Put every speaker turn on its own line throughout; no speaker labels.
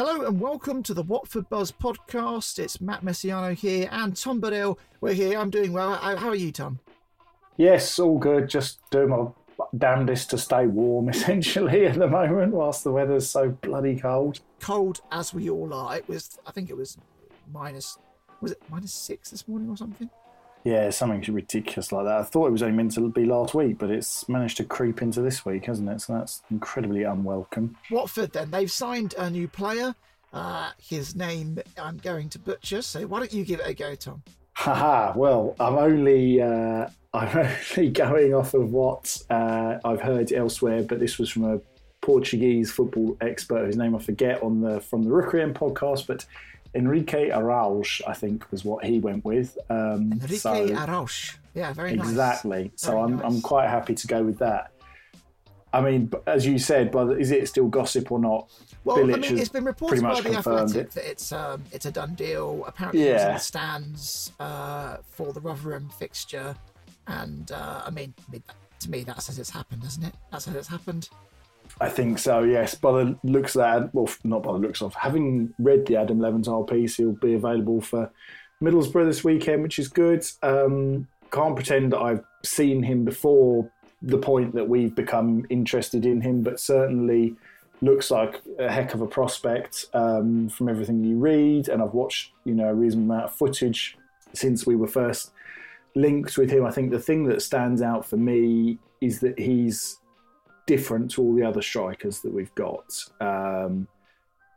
Hello and welcome to the Watford Buzz podcast. It's Matt Mesiano here and Tom Bodell. We're here. I'm doing well. How are you, Tom?
Yes, all good. Just doing my damnedest to stay warm, essentially, at the moment, whilst the weather's so bloody cold.
Cold as we all are. It was. I think it was minus. Was it minus six this morning or something?
Yeah, something ridiculous like that. I thought it was only meant to be last week, but it's managed to creep into this week, hasn't it? So that's incredibly unwelcome.
Watford. Then they've signed a new player. Uh, his name I'm going to butcher. So why don't you give it a go, Tom?
Haha. Well, I'm only uh, I'm only going off of what uh, I've heard elsewhere, but this was from a Portuguese football expert whose name I forget on the from the Requiem podcast, but Henrique Araújo, I think, was what he went with. Um,
Henrique
so-.
Yeah, very nice.
Exactly. So
Very
I'm
nice.
I'm quite happy to go with that. I mean, as you said, but is it still gossip or not?
Well,
Bilic
I mean, it's been reported by the Athletic
it.
that it's um, it's a done deal. Apparently, it was in the stands uh, for the Rotherham fixture, and uh, I mean, I mean, to me, that says it's happened, doesn't it? That says it's happened.
I think so. Yes, by the looks of that, well, not by the looks of having read the Adam Leventhal piece, he'll be available for Middlesbrough this weekend, which is good. Um, can't pretend that I've seen him before the point that we've become interested in him, but certainly looks like a heck of a prospect um, from everything you read. And I've watched, you know, a reasonable amount of footage since we were first linked with him. I think the thing that stands out for me is that he's different to all the other strikers that we've got, um,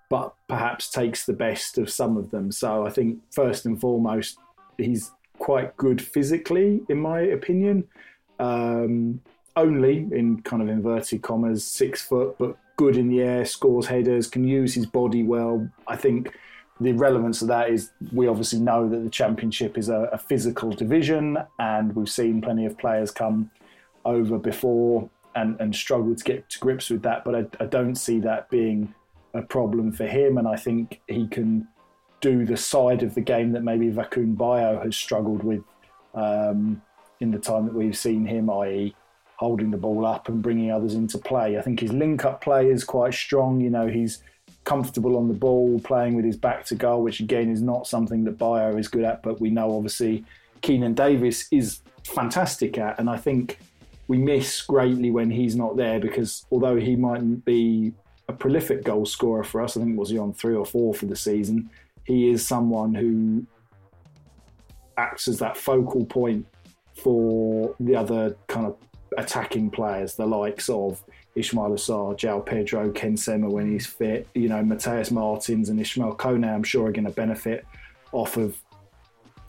but perhaps takes the best of some of them. So I think first and foremost, he's quite good physically, in my opinion. Um, only in kind of inverted commas, six foot, but good in the air, scores headers, can use his body well. I think the relevance of that is we obviously know that the championship is a, a physical division, and we've seen plenty of players come over before and, and struggle to get to grips with that. But I, I don't see that being a problem for him, and I think he can do the side of the game that maybe Vakoun Bayo has struggled with um, in the time that we've seen him, i.e., holding the ball up and bringing others into play. I think his link up play is quite strong. You know, he's comfortable on the ball, playing with his back to goal, which again is not something that Bayo is good at, but we know obviously Keinan Davis is fantastic at. And I think we miss greatly when he's not there because although he mightn't be a prolific goal scorer for us, I think was he on three or four for the season, he is someone who acts as that focal point for the other kind of attacking players, the likes of Ismaïla Sarr, João Pedro, Ken Sema when he's fit, you know, Mateus Martins and Ismaël Koné, I'm sure are going to benefit off of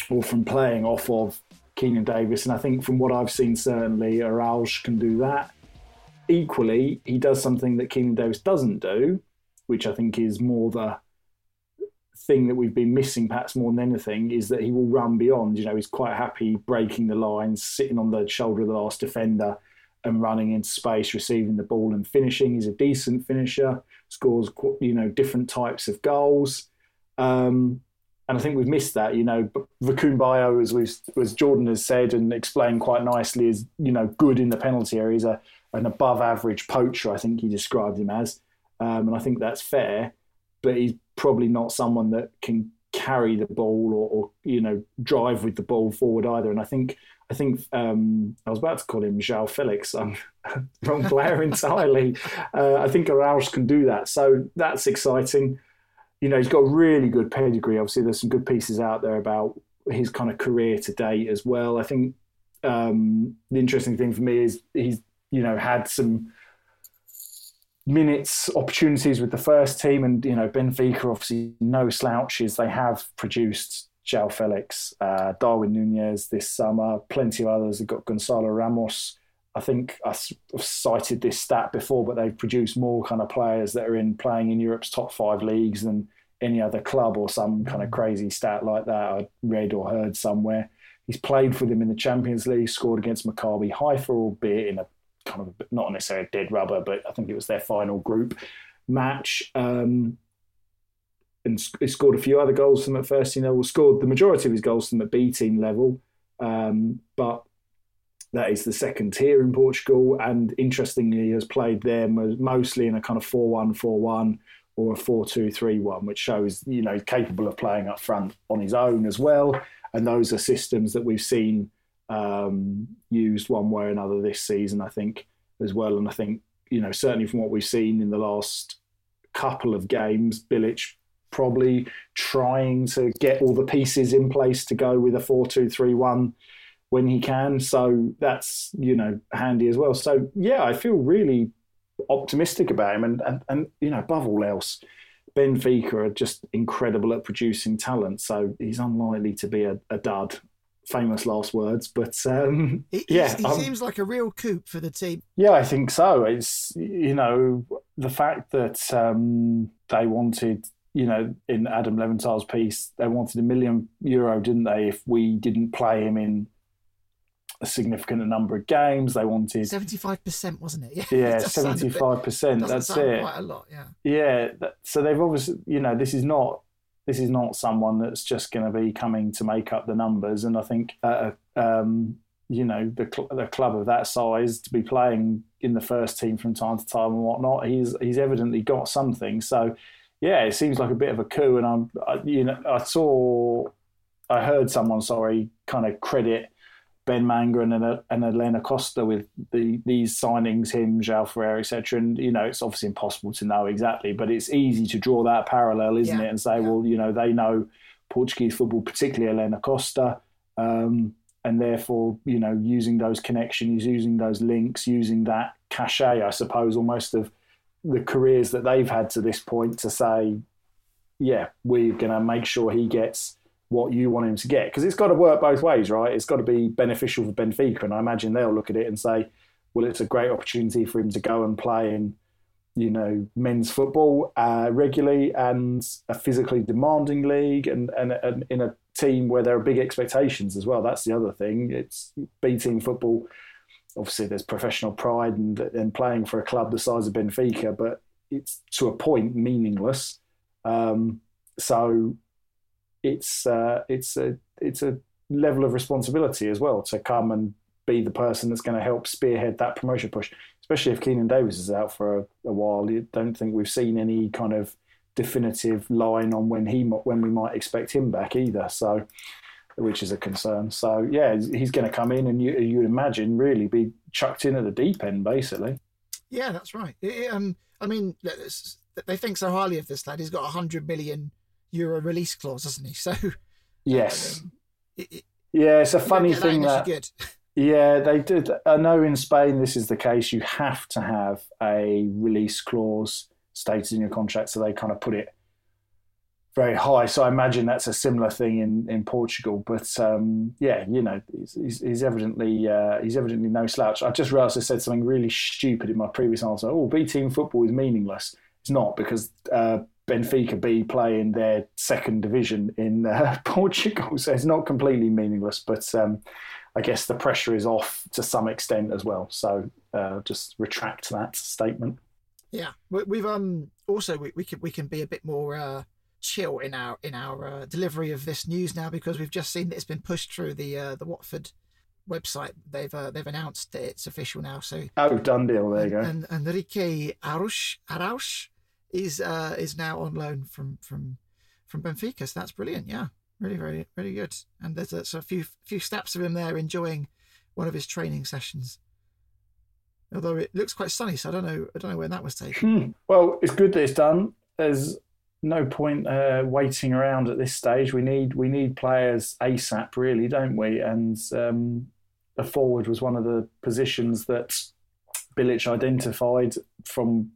or from playing off of Keinan Davis. And I think from what I've seen, certainly Arauj can do that. Equally, he does something that Keinan Davis doesn't do, which I think is more the thing that we've been missing perhaps more than anything is that he will run beyond. You know, he's quite happy breaking the lines, sitting on the shoulder of the last defender and running into space, receiving the ball and finishing. He's a decent finisher, scores you know different types of goals. Um, and I think we've missed that. You know, Vakoun Bayo, as we've, as Jordan has said and explained quite nicely, is you know good in the penalty area. He's a, an above average poacher. I think he described him as, um, and I think that's fair. but he's probably not someone that can carry the ball or, or you know drive with the ball forward either. And I think I think um, I was about to call him João Felix. I'm wrong player entirely. Uh, I think Arauz can do that, so that's exciting. You know, he's got a really good pedigree. Obviously, there's some good pieces out there about his kind of career to date as well. I think um, the interesting thing for me is he's you know had some minutes opportunities with the first team, and you know Benfica obviously no slouches. They have produced João Felix, uh, Darwin Nunez this summer, plenty of others. They've got Gonzalo Ramos. I think I've cited this stat before, but they've produced more kind of players that are in playing in Europe's top five leagues than any other club or some kind of crazy stat like that I read or heard somewhere. He's played for them in the Champions League, scored against Maccabi Haifa, albeit in a kind of not necessarily a dead rubber, but I think it was their final group match. Um, and he scored a few other goals from at first team level. Scored the majority of his goals from the B team level, um, but that is the second tier in Portugal. And interestingly, has played there mostly in a kind of 4 1 4 1 or a 4 2 3 1, which shows, you know, capable of playing up front on his own as well. And those are systems that we've seen um, used one way or another this season, I think, as well. And I think, you know, certainly from what we've seen in the last couple of games, Bilic probably trying to get all the pieces in place to go with a 4 2 3 1 when he can. So that's, you know, handy as well. So, yeah, I feel really optimistic about him. And, and, and you know, above all else, Benfica are just incredible at producing talent. So he's unlikely to be a, a dud. Famous last words, but um,
he,
yeah,
he um, seems like a real coup for the team.
Yeah, I think so. It's you know the fact that um, they wanted you know, in Adam Leventhal's piece, they wanted a million euro, didn't they? If we didn't play him in a significant number of games, they wanted
seventy-five percent, wasn't it?
Yeah, yeah seventy-five percent. That's it.
Quite a lot, yeah.
Yeah. That, so they've obviously, you know, this is not this is not someone that's just going to be coming to make up the numbers. And I think, uh, um, you know, the cl- the club of that size to be playing in the first team from time to time and whatnot, he's he's evidently got something. So yeah, it seems like a bit of a coup. And I'm, I, you know, I saw, I heard someone, sorry, kind of credit Ben Manga and, and Helena Costa with the these signings, him, João Ferreira, etc. And you know, it's obviously impossible to know exactly, but it's easy to draw that parallel, isn't yeah. it? And say, yeah. well, you know, they know Portuguese football, particularly Helena Costa. Um, and therefore, you know, using those connections, using those links, using that cachet, I suppose, almost of the careers that they've had to this point to say, yeah, we're going to make sure he gets what you want him to get. Because it's got to work both ways, right? It's got to be beneficial for Benfica. And I imagine they'll look at it and say, well, it's a great opportunity for him to go and play in, you know, men's football uh, regularly and a physically demanding league and, and, and in a team where there are big expectations as well. That's the other thing. It's B team football obviously there's professional pride and and playing for a club the size of Benfica, but it's to a point meaningless. Um, so it's uh, it's a it's a level of responsibility as well to come and be the person that's going to help spearhead that promotion push. Especially if Keinan Davis is out for a, a while, I don't think we've seen any kind of definitive line on when he when we might expect him back either. So which is a concern. So yeah, he's going to come in and you you imagine really be chucked in at the deep end basically.
Yeah, that's right. It, um, I mean, they think so highly of this lad. He's got a hundred million euro release clause, doesn't he? So
yes, um, it, it, yeah, it's a funny thing that. that yeah, they did. I know in Spain this is the case. You have to have a release clause stated in your contract, so they kind of put it very high. So I imagine that's a similar thing in, in Portugal. But um, yeah, you know, he's, he's evidently uh, he's evidently no slouch. I just realised I said something really stupid in my previous answer. Oh, B team football is meaningless. It's not because uh, Benfica B play in their second division in uh, Portugal, so it's not completely meaningless. But um, I guess the pressure is off to some extent as well. So uh, just retract that statement.
Yeah, we've um also we, we can we can be a bit more uh, chill in our in our uh, delivery of this news now because we've just seen that it's been pushed through the uh, the Watford website. They've uh, they've announced that it's official now. So
oh, done deal. There you go.
And, and Henrique Arush Arauz is uh, is now on loan from from from Benfica. So that's brilliant. Yeah, really, very, really good. And there's a, few few snaps of him there enjoying one of his training sessions. Although it looks quite sunny, so I don't know. I don't know when that was taken.
Hmm. Well, it's good that it's done. There's no point uh, waiting around at this stage. We need we need players ASAP, really, don't we? And um, a forward was one of the positions that Bilic identified from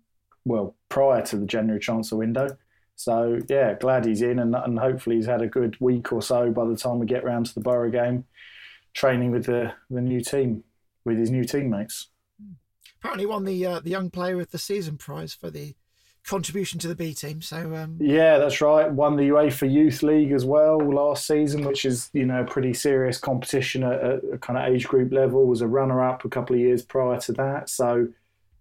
well prior to the January transfer window. So yeah, glad he's in, and, and hopefully he's had a good week or so by the time we get round to the Borough game, training with the the new team with his new teammates.
Apparently, won the uh, the Young Player of the Season prize for the contribution to the B team. So um...
yeah, that's right. Won the UEFA Youth League as well last season, which is you know a pretty serious competition at, at a kind of age group level. Was a runner up a couple of years prior to that. So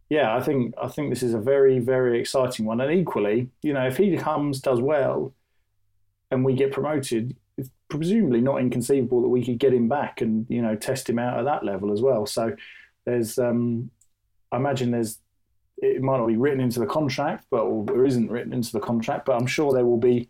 yeah, I think I think this is a very very exciting one. And equally, you know, if he comes does well, and we get promoted, it's presumably not inconceivable that we could get him back and you know test him out at that level as well. So there's um, I imagine there's it might not be written into the contract, but or isn't written into the contract, but I'm sure there will be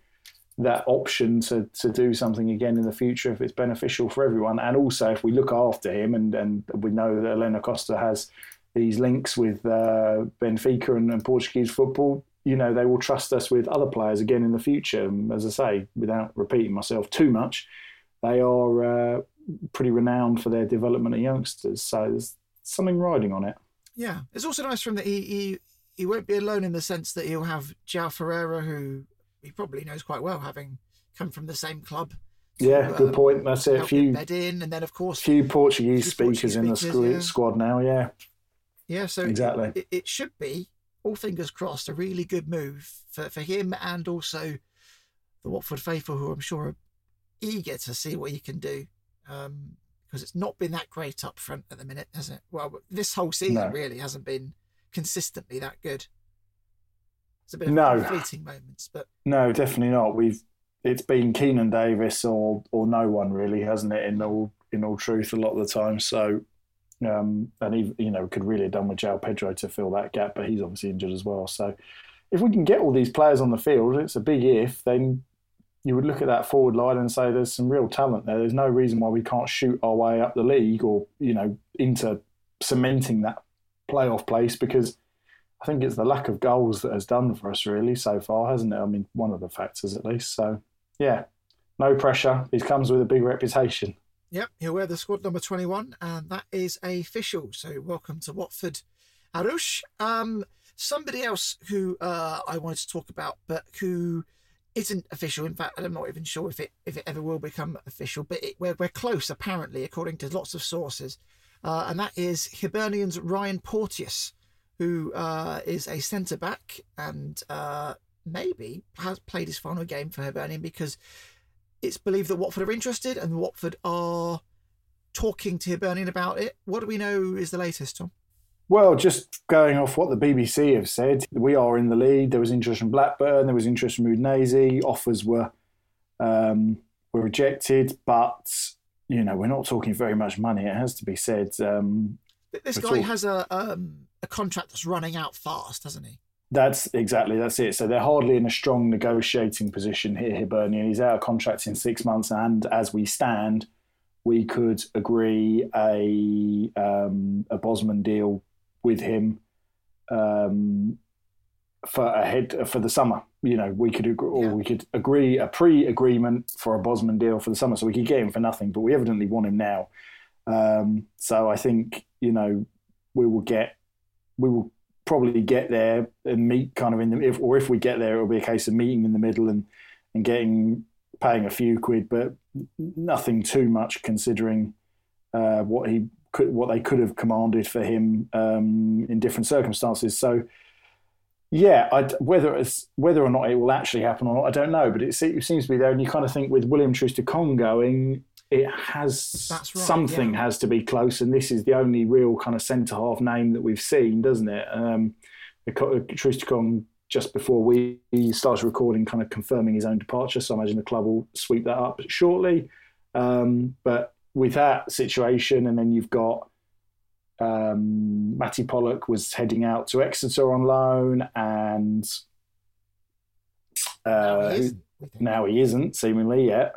that option to to do something again in the future if it's beneficial for everyone. And also if we look after him and, and we know that Elena Costa has these links with uh, Benfica and, and, Portuguese football, you know, they will trust us with other players again in the future. And as I say, without repeating myself too much, they are uh, pretty renowned for their development of youngsters. So there's something riding on it.
Yeah, it's also nice from that he, he he won't be alone in the sense that he'll have João Ferreira, who he probably knows quite well, having come from the same club.
To, yeah, good um, point. That's it. A few
bed in, and then of course,
few Portuguese few speakers Portuguese in the speakers, yeah. squad now. Yeah,
yeah. So exactly, it, it, should be all fingers crossed a really good move for for him and also the Watford faithful, who I'm sure are eager to see what he can do. Um, because it's not been that great up front at the minute, has it? Well, this whole season no. really hasn't been consistently that good. It's a bit of no. fleeting moments, but
no, definitely not. We've it's been Keinan Davis or or no one really, hasn't it? In all in all truth, a lot of the time. So, um, and he you know could really have done with João Pedro to fill that gap, but he's obviously injured as well. So, if we can get all these players on the field, it's a big if. Then you would look at that forward line and say there's some real talent there. There's no reason why we can't shoot our way up the league or you know into cementing that playoff place because I think it's the lack of goals that has done for us really so far, hasn't it? I mean, one of the factors at least. So yeah, no pressure. He comes with a big reputation.
Yep, he'll wear the squad number 21, and that is official. So welcome to Watford, Arush. Um, somebody else who uh, I wanted to talk about, but who isn't official. In fact, I'm not even sure if it if it ever will become official. But it, we're we're close, apparently, according to lots of sources, uh, and that is Hibernian's Ryan Porteous, who uh, is a centre back and uh, maybe has played his final game for Hibernian because it's believed that Watford are interested and Watford are talking to Hibernian about it. What do we know is the latest, Tom?
Well, just going off what the BBC have said, we are in the lead. There was interest from Blackburn, there was interest from Udinese. Offers were um, were rejected, but you know we're not talking very much money. It has to be said. Um,
this guy has a um, a contract that's running out fast, doesn't he?
That's exactly that's it. So they're hardly in a strong negotiating position here, Hibernian. He's out of contract in six months, and as we stand, we could agree a um, a Bosman deal with him um, for ahead for the summer. You know, we could agree, or we could agree a pre-agreement for a Bosman deal for the summer, so we could get him for nothing. But we evidently want him now. Um, so I think you know we will get we will probably get there and meet kind of in the if or if we get there, it'll be a case of meeting in the middle and and getting paying a few quid, but nothing too much considering uh, what he could, what they could have commanded for him um, in different circumstances. So, yeah, I'd, whether it's whether or not it will actually happen or not, I don't know. But it, it seems to be there, and you kind of think with William Troost-Ekong going, it has right, something yeah. has to be close, and this is the only real kind of centre half name that we've seen, doesn't it? Um, Troost-Ekong just before we started recording, kind of confirming his own departure. So I imagine the club will sweep that up shortly. Um, but with that situation, and then you've got um, Mattie Pollock was heading out to Exeter on loan, and Uh,
now he isn't. we think.
now he isn't seemingly yet.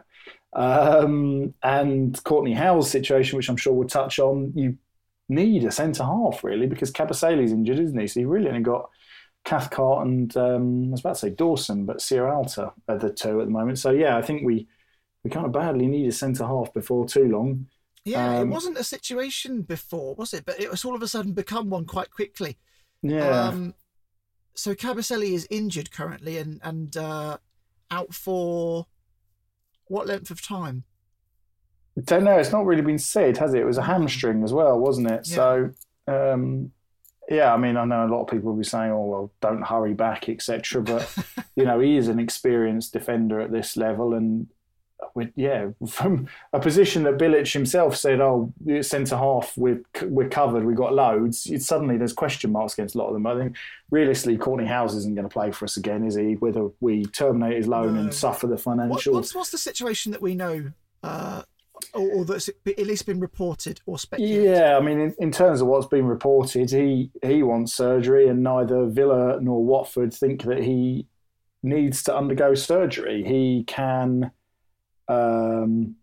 Um, and Kortney Hause's situation, which I'm sure we'll touch on, you need a centre half really because Kabasele's injured, isn't he? So you really only got Cathcart and um, I was about to say Dawson, but Sierralta are the two at the moment. So yeah, I think we we kind of badly need a centre half before too long.
Yeah,
Um,
it wasn't a situation before, was it? But it was all of a sudden become one quite quickly.
Yeah,
Um, so Kabasele is injured currently and and uh, out for what length of time?
don't know. It's not really been said, has it? It was a hamstring as well, wasn't it?
Yeah.
So um, yeah, I mean, I know a lot of people will be saying, "Oh, well, don't hurry back, etc." But you know, he is an experienced defender at this level, and with yeah, from a position that Bilic himself said, "Oh, centre half, we're we're covered, we've got loads." It's suddenly there's question marks against a lot of them. I think realistically, Kortney Hause isn't going to play for us again, is he? Whether we terminate his loan
No.
and suffer the
What,
financial.
what's what's the situation that we know, uh, or, or that's at least been reported or speculated?
Yeah, I mean, in, in terms of what's been reported, he he wants surgery, and neither Villa nor Watford think that he needs to undergo surgery. He can. Um,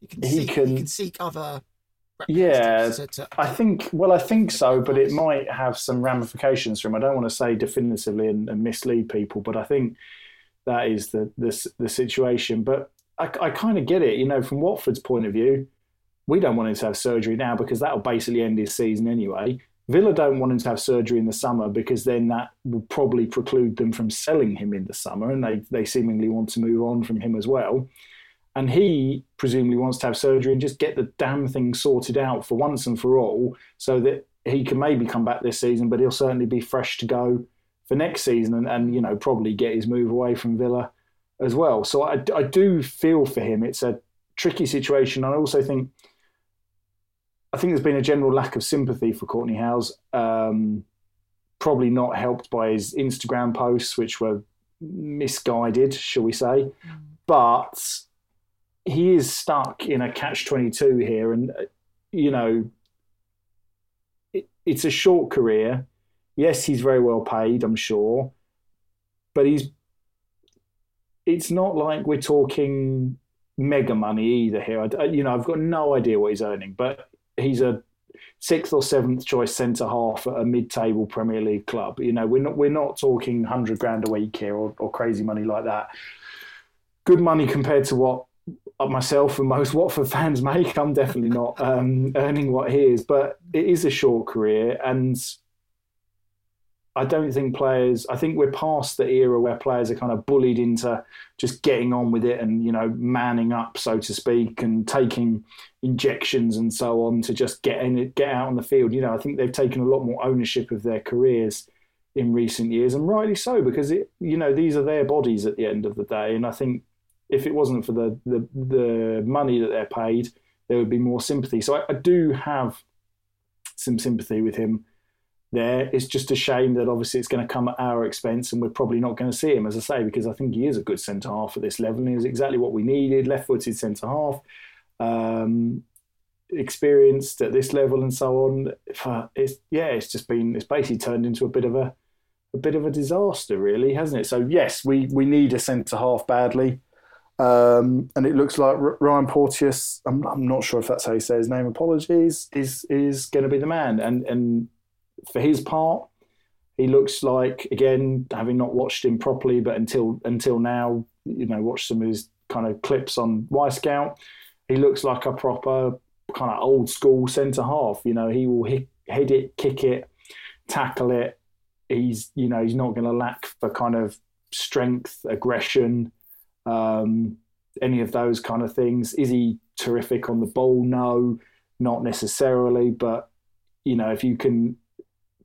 You can
He
seek,
can-
you can seek other.
Yeah,
to- to-
I think. Well, I think so, but it might have some ramifications for him. I don't want to say definitively and, and mislead people, but I think that is the the, the situation. But I, I kind of get it. You know, from Watford's point of view, we don't want him to have surgery now because that'll basically end his season anyway. Villa don't want him to have surgery in the summer because then that will probably preclude them from selling him in the summer, and they they seemingly want to move on from him as well. And he presumably wants to have surgery and just get the damn thing sorted out for once and for all, so that he can maybe come back this season, but he'll certainly be fresh to go for next season, and, and you know probably get his move away from Villa as well. So I, I do feel for him. It's a tricky situation. I also think I think there's been a general lack of sympathy for Kortney Hause. Um, probably not helped by his Instagram posts, which were misguided, shall we say. But he is stuck in a catch 22 here. And, uh, you know, it, it's a short career. Yes, he's very well paid, I'm sure. But he's. It's not like we're talking mega money either here. I- you know, I've got no idea what he's earning, but he's a sixth or seventh choice centre half at a mid-table Premier League club. You know, we're not we're not talking hundred grand a week here or, or crazy money like that. Good money compared to what myself and most Watford fans make. I'm definitely not um, earning what he is, but it is a short career, and I don't think players. I think we're past the era where players are kind of bullied into just getting on with it and you know manning up, so to speak, and taking injections and so on to just get in, get out on the field. You know, I think they've taken a lot more ownership of their careers in recent years, and rightly so because it, you know, these are their bodies at the end of the day, and I think if it wasn't for the the, the money that they're paid, there would be more sympathy. So I, I do have some sympathy with him there. It's just a shame that obviously it's going to come at our expense, and we're probably not going to see him, as I say, because I think he is a good centre half at this level, and he's exactly what we needed. Left-footed centre half, um, experienced at this level, and so on. It's yeah, it's just been it's basically turned into a bit of a a bit of a disaster, really, hasn't it? So yes, we we need a centre half badly. Um, and it looks like Ryan Porteous. I'm, I'm not sure if that's how you say his name. Apologies. Is is going to be the man, and and for his part, he looks like again, having not watched him properly, but until until now, you know, watched some of his kind of clips on Wyscout. He looks like a proper kind of old school centre half. You know, he will hit, it, kick it, tackle it. He's you know he's not going to lack for kind of strength, aggression, um, any of those kind of things. Is he terrific on the ball? No, not necessarily. But you know, if you can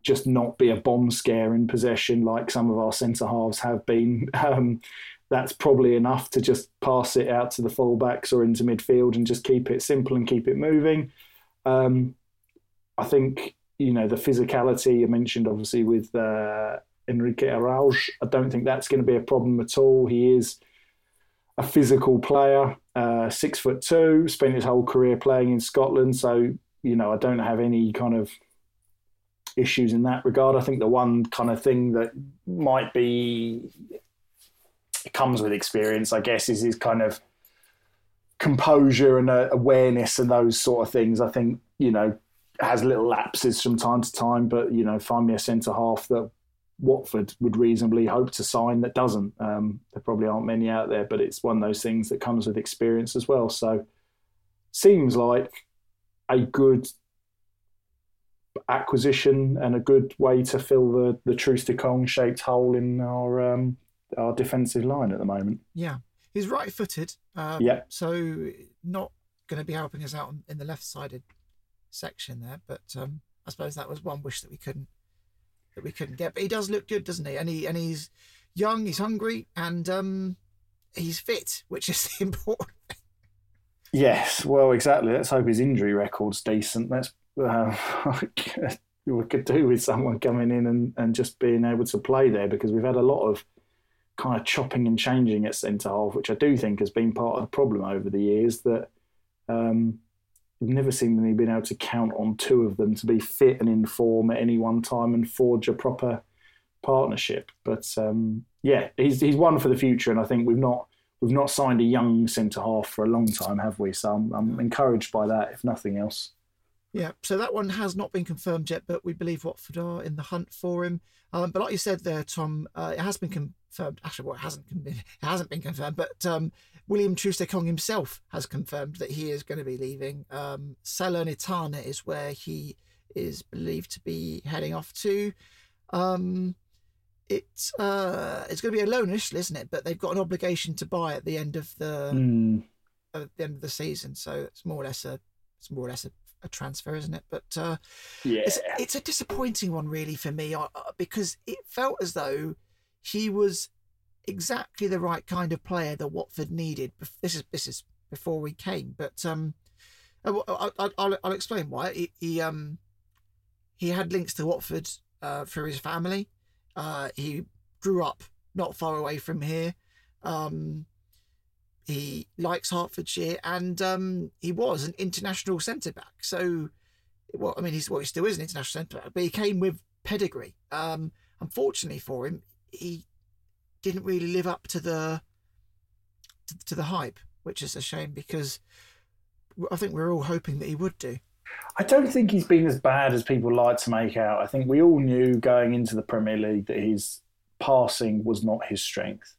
just not be a bomb scare in possession like some of our centre halves have been, um, that's probably enough to just pass it out to the fullbacks or into midfield and just keep it simple and keep it moving. Um, I think you know the physicality you mentioned, obviously with uh, Henrique Araujo. I don't think that's going to be a problem at all. He is a physical player, uh, six foot two, spent his whole career playing in Scotland. So, you know, I don't have any kind of issues in that regard. I think the one kind of thing that might be comes with experience, I guess, is his kind of composure and uh, awareness and those sort of things. I think you know has little lapses from time to time, but you know, find me a centre half that Watford would reasonably hope to sign that doesn't. Um, there probably aren't many out there, but it's one of those things that comes with experience as well. So seems like a good acquisition and a good way to fill the the Troost-Ekong shaped hole in our um, our defensive line at the moment.
Yeah, he's right-footed. Um,
yeah,
so not going to be helping us out in the left-sided section there, but um, I suppose that was one wish that we couldn't that we couldn't get. But he does look good, doesn't he? And he and he's young, he's hungry, and um, he's fit, which is the important thing.
Yes, well, exactly. Let's hope his injury record's decent. Let's uh, we could do with someone coming in and, and just being able to play there because we've had a lot of kind of chopping and changing at centre half, which I do think has been part of the problem over the years. That um, we've never seemingly been able to count on two of them to be fit and in form at any one time and forge a proper partnership. But um, yeah, he's he's one for the future, and I think we've not we've not signed a young centre half for a long time, have we? So I'm, I'm encouraged by that, if nothing else.
Yeah, so that one has not been confirmed yet, but we believe Watford are in the hunt for him. Um, but like you said there, Tom, uh, it has been confirmed. Actually, well, it hasn't been, it hasn't been confirmed, but um, William Troost-Ekong himself has confirmed that he is going to be leaving. Um, Salernitana is where he is believed to be heading off to. Um, it's uh, it's going to be a loan initially, isn't it? But they've got an obligation to buy at the end of the
mm.
at the end of the season, so it's more or less a it's more or less a a transfer, isn't it? But uh,
yeah,
it's, it's, a disappointing one, really, for me, uh, uh, because it felt as though he was exactly the right kind of player that Watford needed. This is this is before we came, but um, I'll, I'll, I'll explain why. He, he um he had links to Watford uh, through his family. Uh, he grew up not far away from here. Um, he likes Hertfordshire, and um, he was an international centre back. So, well, I mean, he's well, he still is an international centre back, but he came with pedigree. Um, unfortunately for him, he didn't really live up to the to, to the hype, which is a shame because I think we're all hoping that he would do.
I don't think he's been as bad as people like to make out. I think we all knew going into the Premier League that his passing was not his strength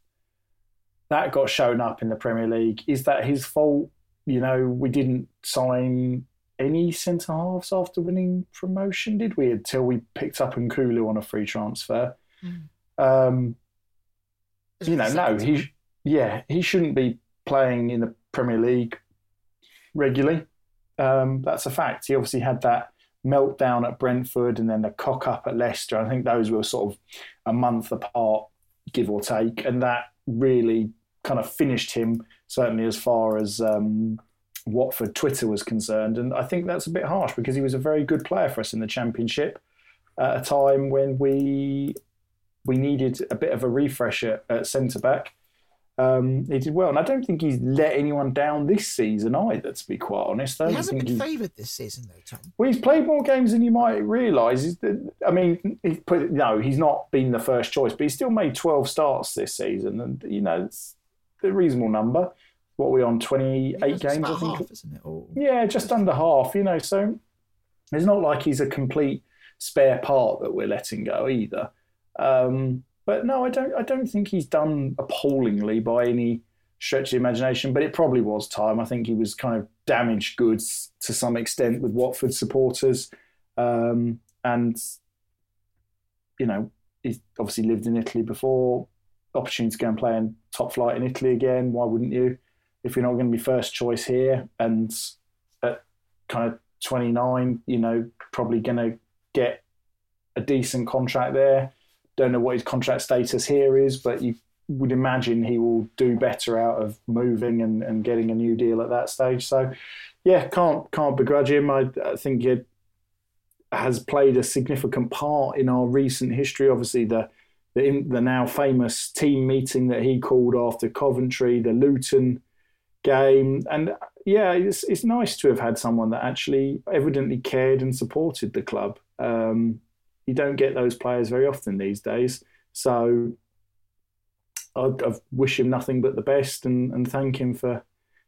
that got shown up in the Premier League. Is that his fault? You know, we didn't sign any centre halves after winning promotion, did we? Until we picked up Nkoulou on a free transfer. Mm. Um, you know, no, he, yeah, he shouldn't be playing in the Premier League regularly. Um, that's a fact. He obviously had that meltdown at Brentford and then the cock up at Leicester. I think those were sort of a month apart, give or take, and that really kind of finished him, certainly as far as um, Watford Twitter was concerned. And I think that's a bit harsh because he was a very good player for us in the Championship at a time when we we needed a bit of a refresher at centre back. Um, he did well, and I don't think he's let anyone down this season either. To be quite honest,
he hasn't been favoured this season, though, Tom.
Well, he's played more games than you might realise. I mean, he put, no, he's not been the first choice, but he's still made twelve starts this season, and you know, it's, a reasonable number. What are we on? Twenty eight games, I think.
Half, isn't it? Or...
Yeah, just under half. You know, so it's not like he's a complete spare part that we're letting go either. Um, but no, I don't. I don't think he's done appallingly by any stretch of the imagination. But it probably was time. I think he was kind of damaged goods to some extent with Watford supporters, um, and you know, he's obviously lived in Italy before opportunity to go and play in top flight in Italy again. Why wouldn't you? If you're not going to be first choice here and at kind of 29, you know, probably going to get a decent contract there. Don't know what his contract status here is, but you would imagine he will do better out of moving and, and getting a new deal at that stage. So, yeah, can't can't begrudge him. I, I think it has played a significant part in our recent history. Obviously, the the, the now famous team meeting that he called after Coventry, the Luton game, and yeah, it's it's nice to have had someone that actually evidently cared and supported the club. Um, you don't get those players very often these days. So I, I wish him nothing but the best and, and thank him for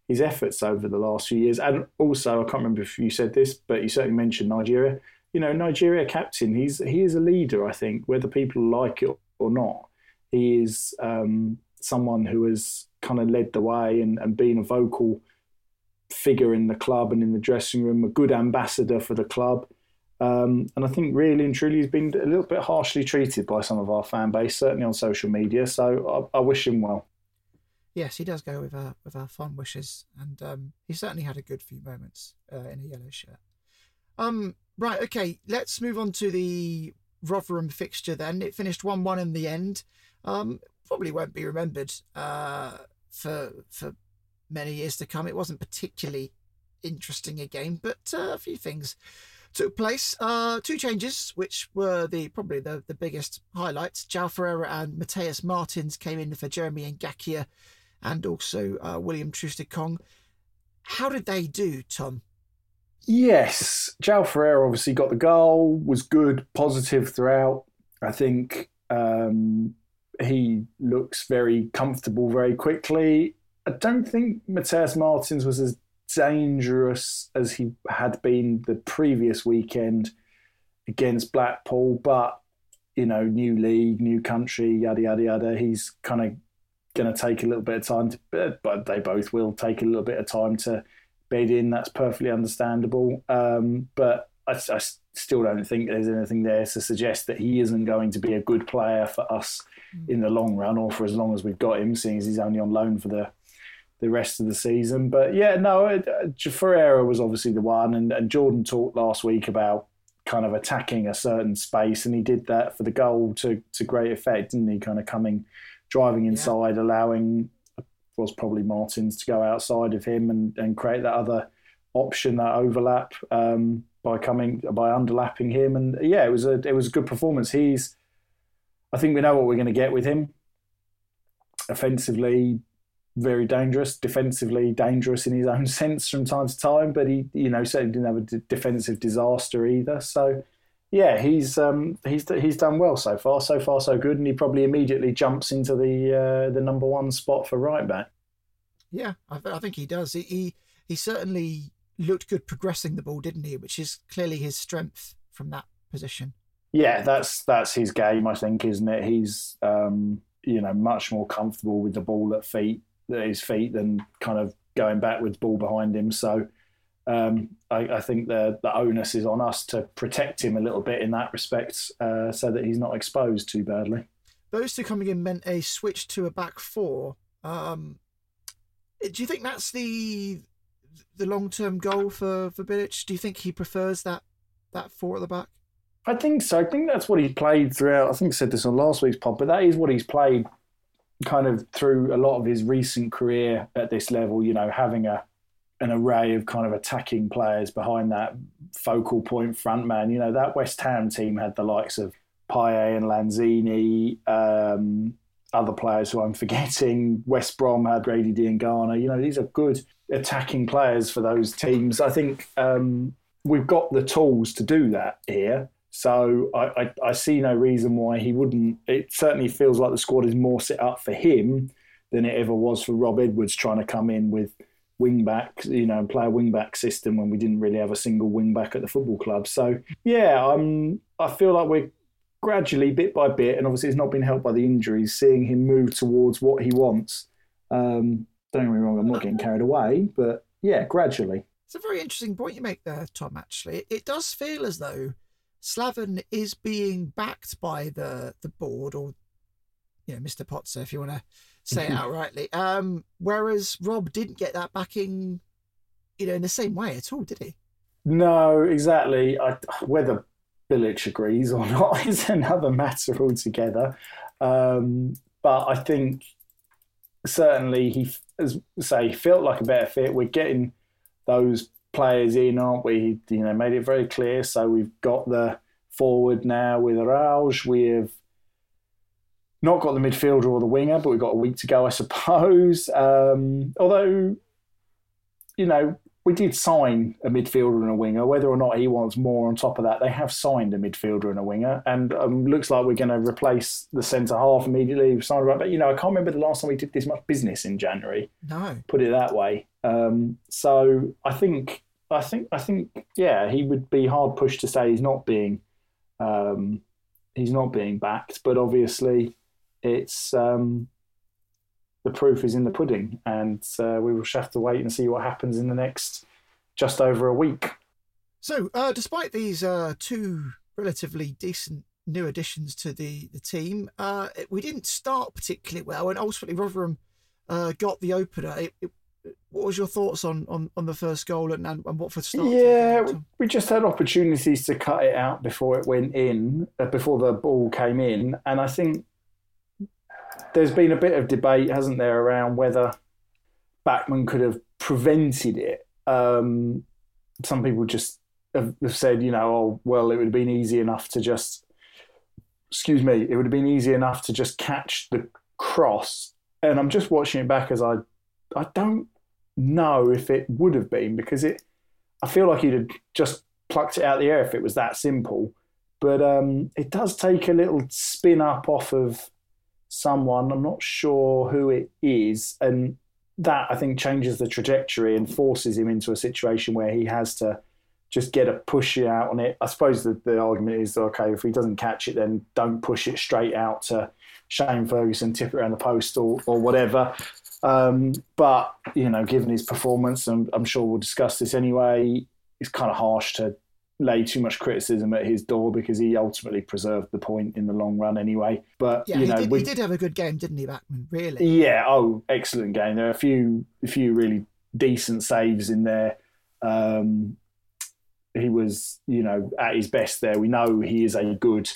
his efforts over the last few years. And also, I can't remember if you said this, but you certainly mentioned Nigeria. You know, Nigeria captain. He's he is a leader. I think whether people like it or not, he is um, someone who has kind of led the way and, and been a vocal figure in the club and in the dressing room, a good ambassador for the club. Um, and I think really and truly he's been a little bit harshly treated by some of our fan base, certainly on social media. So I, I wish him well.
Yes, he does go with our with our fond wishes, and um, he certainly had a good few moments uh, in a yellow shirt. Um, right, okay, let's move on to the Rotherham fixture. Then it finished one-one in the end. Um, probably won't be remembered uh, for for many years to come. It wasn't particularly interesting a game, but uh, a few things took place. Uh, two changes, which were the probably the, the biggest highlights. João Ferreira and Mateus Martins came in for Jeremy and Ngakia and also uh, William Troost-Ekong. How did they do, Tom?
Yes, João Ferreira obviously got the goal, was good, positive throughout. I think um, he looks very comfortable very quickly. I don't think Mateus Martins was as dangerous as he had been the previous weekend against Blackpool, but you know, new league, new country, yada yada yada. He's kind of going to take a little bit of time, to, but they both will take a little bit of time to bed in. That's perfectly understandable. Um, but I, I, still don't think there's anything there to suggest that he isn't going to be a good player for us mm. in the long run, or for as long as we've got him, seeing as he's only on loan for the the rest of the season. But yeah, no, uh, Ferreira was obviously the one, and, and Jordan talked last week about kind of attacking a certain space, and he did that for the goal to to great effect, didn't he? Kind of coming, driving inside, yeah. allowing was probably Martins to go outside of him and, and create that other option, that overlap um, by coming by underlapping him, and yeah, it was a it was a good performance. He's, I think we know what we're going to get with him. Offensively, very dangerous, defensively dangerous in his own sense from time to time, but he, you know, certainly didn't have a d- defensive disaster either. So, yeah, he's um, he's he's done well so far. So far, so good, and he probably immediately jumps into the uh, the number one spot for right back.
Yeah, I, th- I think he does. He, he he certainly looked good progressing the ball, didn't he? Which is clearly his strength from that position.
Yeah, that's that's his game, I think, isn't it? He's um, you know much more comfortable with the ball at feet at his feet than kind of going backwards, ball behind him. So um, I, I, think the the onus is on us to protect him a little bit in that respect, uh, so that he's not exposed too badly.
Those two coming in meant a switch to a back four. Um, do you think that's the the long term goal for for Bilic? Do you think he prefers that that four at the back?
I think so. I think that's what he played throughout. I think I said this on last week's pod, but that is what he's played kind of through a lot of his recent career at this level, you know, having a an array of kind of attacking players behind that focal point front man. You know, that West Ham team had the likes of Payet and Lanzini, um, other players who I'm forgetting. West Brom had Grady Diangana. You know, these are good attacking players for those teams. I think um, we've got the tools to do that here. So I, I, I, see no reason why he wouldn't. It certainly feels like the squad is more set up for him than it ever was for Rob Edwards trying to come in with wing back, you know, and play a wing back system when we didn't really have a single wing back at the football club. So yeah, I'm. I feel like we're gradually, bit by bit, and obviously it's not been helped by the injuries, seeing him move towards what he wants. Um, don't get me wrong, I'm not getting carried away, but yeah, gradually.
It's a very interesting point you make there, Tom. Actually, it does feel as though Slaven is being backed by the the board or you know Mr. Pozzo, if you want to say it outrightly. Um, whereas Rob didn't get that backing, you know, in the same way at all, did he?
No, exactly. I, whether Bilic agrees or not is another matter altogether. Um, but I think certainly he, as say, felt like a better fit. We're getting those players in, aren't we? You know, made it very clear. So we've got the forward now with Rauge. We've not got the midfielder or the winger, but we've got a week to go, I suppose. Um, although, you know, we did sign a midfielder and a winger. Whether or not he wants more on top of that, they have signed a midfielder and a winger, and um, looks like we're going to replace the centre half immediately. We've signed, but you know, I can't remember the last time we did this much business in January.
No,
put it that way. Um, so I think, I think, I think, yeah, he would be hard pushed to say he's not being, um, he's not being backed, but obviously, it's um, the proof is in the pudding, and uh, we will have to wait and see what happens in the next just over a week.
So, uh, despite these uh, two relatively decent new additions to the the team, uh, we didn't start particularly well, and ultimately Rotherham uh, got the opener. It, it, what was your thoughts on, on, on the first goal and, and, what for start?
Yeah, we just had opportunities to cut it out before it went in, uh, before the ball came in, and I think there's been a bit of debate, hasn't there, around whether Bachmann could have prevented it. Um, some people just have, said, you know, oh, well, it would have been easy enough to just, excuse me, it would have been easy enough to just catch the cross. And I'm just watching it back as I, I don't know if it would have been because it, I feel like he'd have just plucked it out the air if it was that simple. But um, it does take a little spin up off of someone. I'm not sure who it is. And that, I think, changes the trajectory and forces him into a situation where he has to just get a push out on it. I suppose the, the argument is okay, if he doesn't catch it, then don't push it straight out to Shane Ferguson, tip it around the post or, or whatever. Um, but, you know, given his performance, and I'm sure we'll discuss this anyway, it's kind of harsh to lay too much criticism at his door because he ultimately preserved the point in the long run anyway. But
yeah,
you know,
he, did,
we,
he did have a good game, didn't he, Bachmann? Really?
Yeah. Oh, excellent game. There are a few, a few really decent saves in there. Um, he was, you know, at his best there. We know he is a good.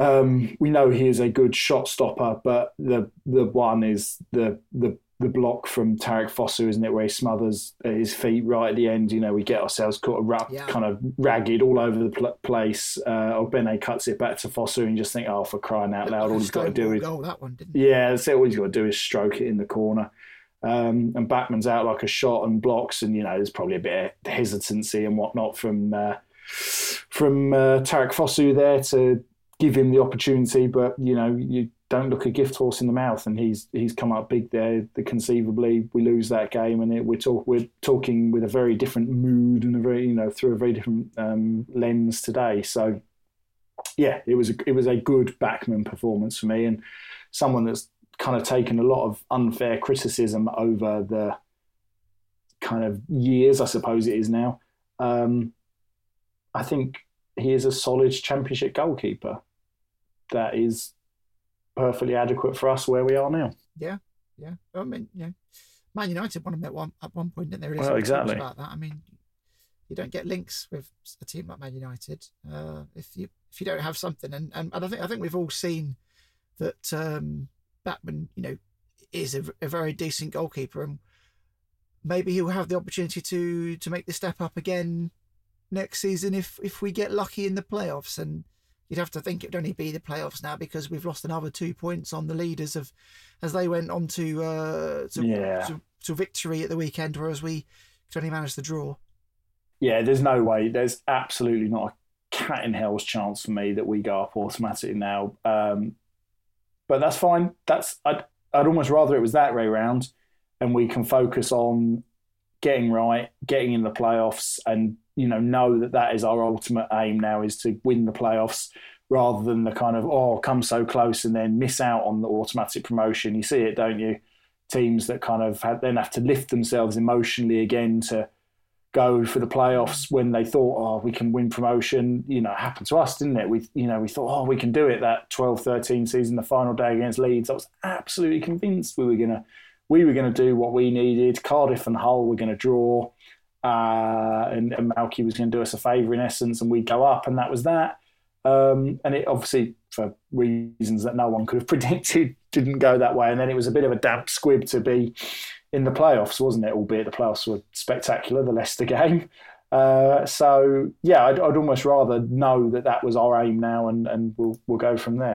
Um, we know he is a good shot stopper, but the the one is the the the block from Tariqe Fosu, isn't it, where he smothers his feet right at the end. You know, we get ourselves caught a yeah. kind of ragged all over the pl- place. Uh, Ogbene cuts it back to Fosu and just think, oh, for crying out loud, all he's got to do is
goal, that one, didn't
yeah, that's it. All he's got to do is stroke it in the corner. Um, and Bachmann's out like a shot and blocks, and you know, there's probably a bit of hesitancy and whatnot from uh, from uh, Tariqe Fosu there to give him the opportunity, but you know, you don't look a gift horse in the mouth, and he's he's come up big there. The conceivably we lose that game, and it, we're talk we're talking with a very different mood and a very you know through a very different um, lens today. So yeah, it was a, it was a good Bachmann performance for me, and someone that's kind of taken a lot of unfair criticism over the kind of years, I suppose it is now. Um, I think he is a solid championship goalkeeper. That is perfectly adequate for us where we are now.
Yeah, yeah. I mean, yeah. Man United won them at one at one point, didn't they? Really
well, exactly.
About that, I mean, you don't get links with a team like Man United uh, if you if you don't have something. And, and, and I think I think we've all seen that um, Bachmann, you know, is a, a very decent goalkeeper, and maybe he'll have the opportunity to to make the step up again next season if if we get lucky in the playoffs and you'd have to think it would only be the playoffs now because we've lost another two points on the leaders of as they went on to uh, to,
yeah.
to, to victory at the weekend, whereas we could only manage the draw.
Yeah, there's no way. There's absolutely not a cat in hell's chance for me that we go up automatically now. Um, but that's fine. That's I'd I'd almost rather it was that way round, and we can focus on getting right, getting in the playoffs, and you know know that that is our ultimate aim now is to win the playoffs rather than the kind of oh come so close and then miss out on the automatic promotion. You see it, don't you? Teams that kind of have, then have to lift themselves emotionally again to go for the playoffs when they thought oh we can win promotion. You know, happened to us, didn't it? We you know we thought oh we can do it that 12-13 season, the final day against Leeds. I was absolutely convinced we were gonna we were going to do what we needed. Cardiff and Hull were going to draw uh, and, and Malky was going to do us a favour in essence, and we'd go up, and that was that. Um, and it obviously, for reasons that no one could have predicted, didn't go that way. And then it was a bit of a damp squib to be in the playoffs, wasn't it? Albeit the playoffs were spectacular, the Leicester game. Uh, so yeah, I'd, I'd, almost rather know that that was our aim now, and, and we'll we'll go from there.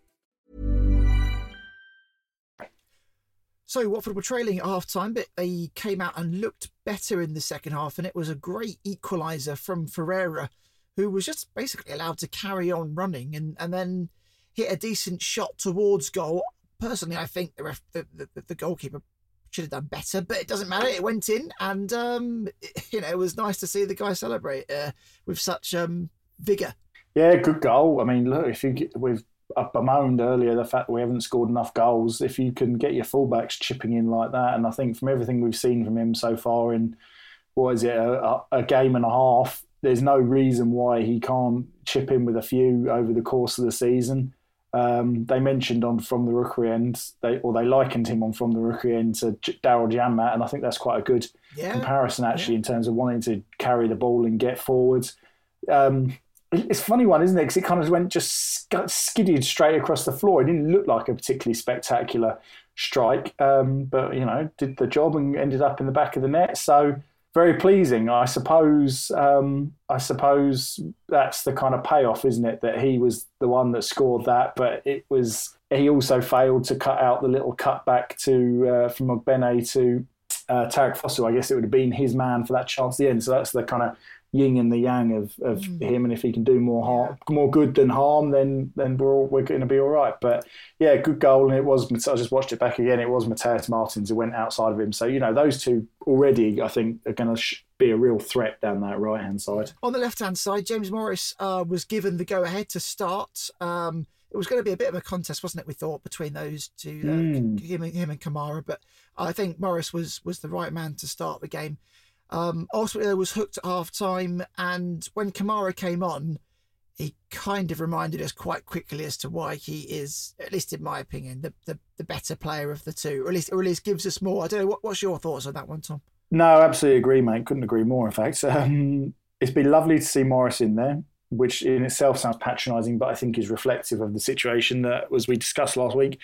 So Watford were trailing at half time, but they came out and looked better in the second half, and it was a great equaliser from Ferreira, who was just basically allowed to carry on running and, and then hit a decent shot towards goal. Personally, I think the, ref, the, the, the goalkeeper should have done better, but it doesn't matter. It went in, and um, you know it was nice to see the guy celebrate uh, with such um, vigor.
Yeah, good goal. I mean, look, if you get, we've I bemoaned earlier the fact that we haven't scored enough goals. If you can get your fullbacks chipping in like that, and I think from everything we've seen from him so far in what is it a, a game and a half, there's no reason why he can't chip in with a few over the course of the season. Um, they mentioned on from the rookery end, they or they likened him on from the rookery end to J- Daryl Janmaat, and I think that's quite a good
Yeah.
comparison actually in terms of wanting to carry the ball and get forwards. Um, it's a funny one, isn't it? Because it kind of went just sk- skidded straight across the floor. It didn't look like a particularly spectacular strike, um, but you know, did the job and ended up in the back of the net. So very pleasing, I suppose. Um, I suppose that's the kind of payoff, isn't it? That he was the one that scored that, but it was he also failed to cut out the little cutback to uh, from Ogbene to uh, Tariqe Fosu. I guess it would have been his man for that chance at the end. So that's the kind of yin and the yang of, of him. And if he can do more harm, more good than harm, then then we're all, we're going to be all right. But yeah, good goal. And it was. I just watched it back again. It was Mateus Martins who went outside of him. So you know those two already, I think, are going to sh- be a real threat down that right hand side.
On the left hand side, James Morris uh, was given the go ahead to start. Um, it was going to be a bit of a contest, wasn't it? We thought between those two, uh,
Mm.
him, and- him and Kamara, but I think Morris was was the right man to start the game. Um, Osweiler was hooked at half time, and when Kamara came on, he kind of reminded us quite quickly as to why he is, at least in my opinion, the the, the better player of the two, or at least or at least gives us more. I don't know what, what's your thoughts on that one, Tom.
No, absolutely agree, mate. Couldn't agree more. In fact, um, it's been lovely to see Morris in there, which in itself sounds patronising, but I think is reflective of the situation that, as we discussed last week,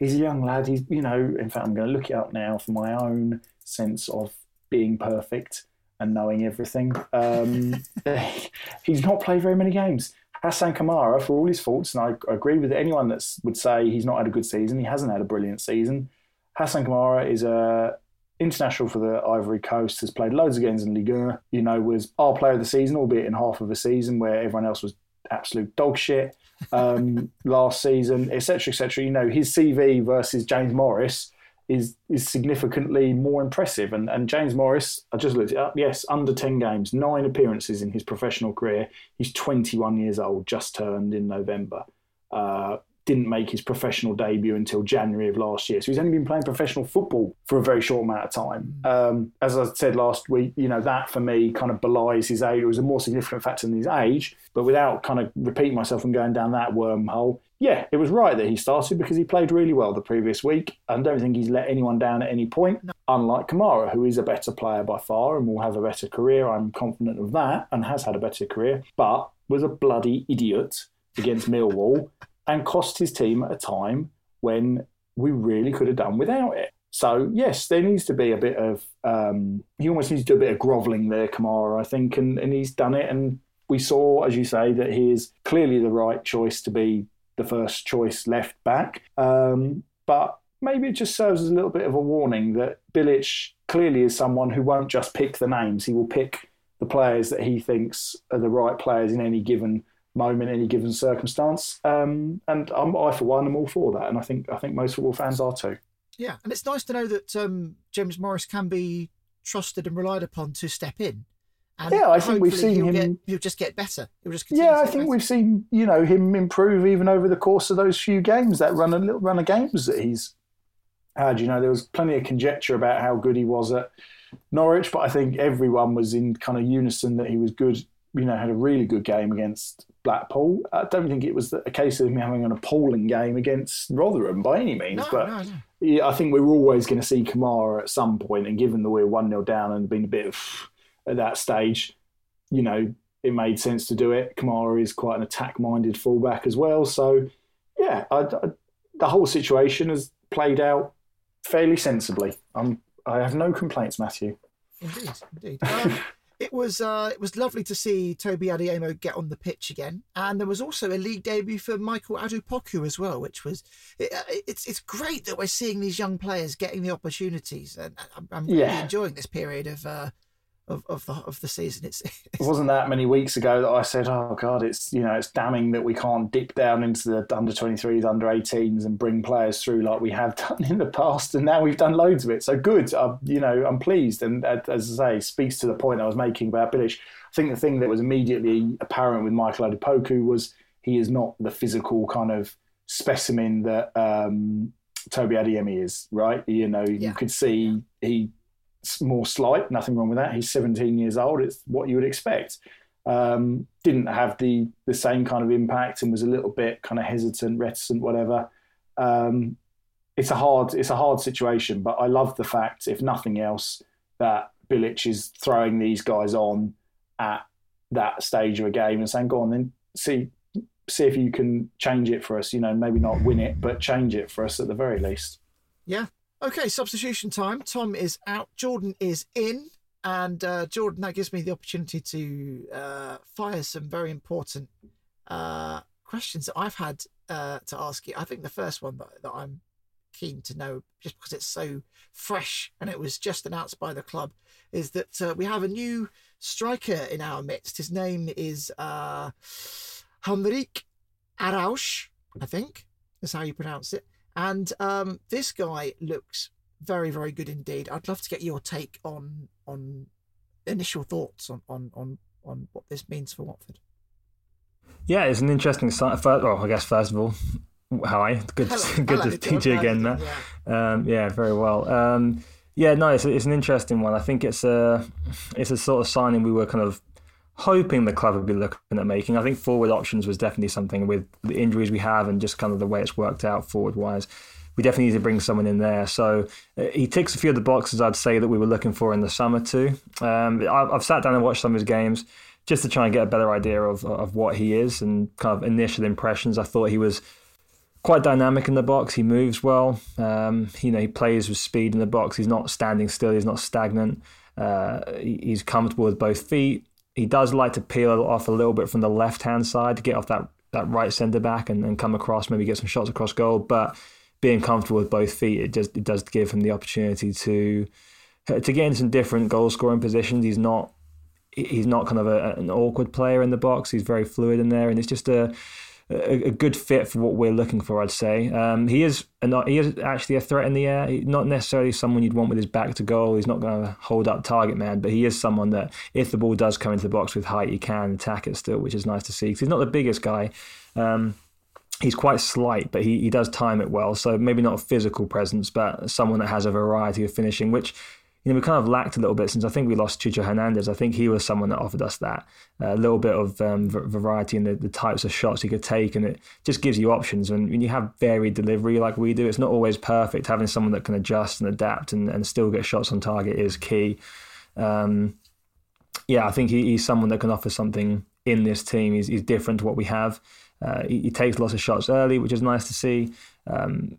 he's a young lad. He's, you know, in fact, I'm going to look it up now for my own sense of being perfect and knowing everything. Um, he's not played very many games. Hassan Kamara, for all his faults, and I agree with anyone that would say he's not had a good season, he hasn't had a brilliant season. Hassan Kamara is a international for the Ivory Coast, has played loads of games in Ligue 1, you know, was our player of the season, albeit in half of a season where everyone else was absolute dog shit um, last season, etc., etc. You know, his CV versus James Morris is is significantly more impressive. And, and James Morris, I just looked it up. Yes, under ten games, nine appearances in his professional career. He's 21 years old, just turned in November. Uh, didn't make his professional debut until January of last year. So he's only been playing professional football for a very short amount of time. Um, as I said last week, you know, that for me kind of belies his age. It was a more significant factor than his age. But without kind of repeating myself and going down that wormhole, yeah, it was right that he started because he played really well the previous week. I don't think he's let anyone down at any point, no. unlike Kamara, who is a better player by far and will have a better career. I'm confident of that and has had a better career, but was a bloody idiot against Millwall and cost his team at a time when we really could have done without it. So yes, there needs to be a bit of um, he almost needs to do a bit of grovelling there, Kamara, I think, and, and he's done it. And we saw, as you say, that he is clearly the right choice to be the first choice left back. Um, but maybe it just serves as a little bit of a warning that Bilic clearly is someone who won't just pick the names; he will pick the players that he thinks are the right players in any given moment, any given circumstance. Um, and I'm, I, for one, am all for that, and I think I think most football fans are too.
Yeah, and it's nice to know that um, James Morris can be trusted and relied upon to step in. And
yeah, I think we've seen
he'll
him.
Get, he'll just get better. He'll just
yeah, I think
better.
we've seen you know him improve even over the course of those few games, that run a little run of games that he's had. You know, there was plenty of conjecture about how good he was at Norwich, but I think everyone was in kind of unison that he was good. You know, had a really good game against Blackpool. I don't think it was a case of him having an appalling game against Rotherham by any means.
No,
but
no, no.
Yeah, I think we were always going to see Kamara at some point, and given that we we're 1 0 down and been a bit of at that stage, you know, it made sense to do it. Kamara is quite an attack minded fullback as well. So, yeah, I, I, the whole situation has played out fairly sensibly. I'm, I have no complaints, Matthew.
Indeed, indeed. Um, it was uh, it was lovely to see Tobi Adeyemo get on the pitch again, and there was also a league debut for Michael Adu-Poku as well, which was it, uh, it's it's great that we're seeing these young players getting the opportunities, and I'm, I'm really enjoying this period of uh, of of the of the season. It's,
It wasn't that many weeks ago that I said, "Oh God, it's you know it's damning that we can't dip down into the under 23s, under 18s, and bring players through like we have done in the past." And now we've done loads of it. So good, uh, you know, I'm pleased. And as I say, speaks to the point I was making about Bilic. I think the thing that was immediately apparent with Michael Adu-Poku was he is not the physical kind of specimen that um, Tobi Adeyemo is. Right? You know, you could see he more slight, nothing wrong with that. He's 17 years old. It's what you would expect. Um, didn't have the the same kind of impact and was a little bit kind of hesitant, reticent, whatever. Um, it's a hard it's a hard situation, but I love the fact, if nothing else, that Bilic is throwing these guys on at that stage of a game and saying, "Go on, then see see if you can change it for us. You know, maybe not win it, but change it for us at the very least."
Yeah. Okay, substitution time. Tom is out. Jordan is in. And uh, Jordan, that gives me the opportunity to uh, fire some very important uh, questions that I've had uh, to ask you. I think the first one that, that I'm keen to know, just because it's so fresh and it was just announced by the club, is that uh, we have a new striker in our midst. His name is uh, Henrique Araújo, I think is how you pronounce it. And um, this guy looks very, very good indeed. I'd love to get your take on on initial thoughts on on on, on what this means for Watford.
Yeah, it's an interesting site. First, well, I guess first of all, hi, good,
Hello.
good
Hello,
to speak to you again, Matt. Um, yeah, very well. Um, yeah, no, it's, it's an interesting one. I think it's a it's a sort of signing we were kind of hoping the club would be looking at making. I think forward options was definitely something with the injuries we have and just kind of the way it's worked out forward wise. We definitely need to bring someone in there. So uh, he ticks a few of the boxes I'd say that we were looking for in the summer too. Um, I've, sat down and watched some of his games just to try and get a better idea of of what he is and kind of initial impressions. I thought he was quite dynamic in the box. He moves well. Um, you know, he plays with speed in the box. He's not standing still. He's not stagnant. Uh, he's comfortable with both feet. He does like to peel off a little bit from the left hand side to get off that, that right centre back and, and come across, maybe get some shots across goal. But being comfortable with both feet, it just it does give him the opportunity to to get in some different goal scoring positions. He's not he's not kind of a, an awkward player in the box. He's very fluid in there, and it's just a a, a good fit for what we're looking for. I'd say um, he is not he is actually a threat in the air. not necessarily someone you'd want with his back to goal. He's not going to hold up target man, but he is someone that if the ball does come into the box with height, he can attack it still, which is nice to see. Because he's not the biggest guy. Um, he's quite slight, but he, he does time it well. So maybe not a physical presence, but someone that has a variety of finishing, which you know, we kind of lacked a little bit since I think we lost Cucho Hernandez. I think he was someone that offered us that a little bit of um, variety in the, the, types of shots he could take, and it just gives you options. And when you have varied delivery like we do, it's not always perfect. Having someone that can adjust and adapt and, and still get shots on target is key. Um, yeah, I think he, he's someone that can offer something in this team. He's, he's different to what we have. Uh, he, he, takes lots of shots early, which is nice to see. Um,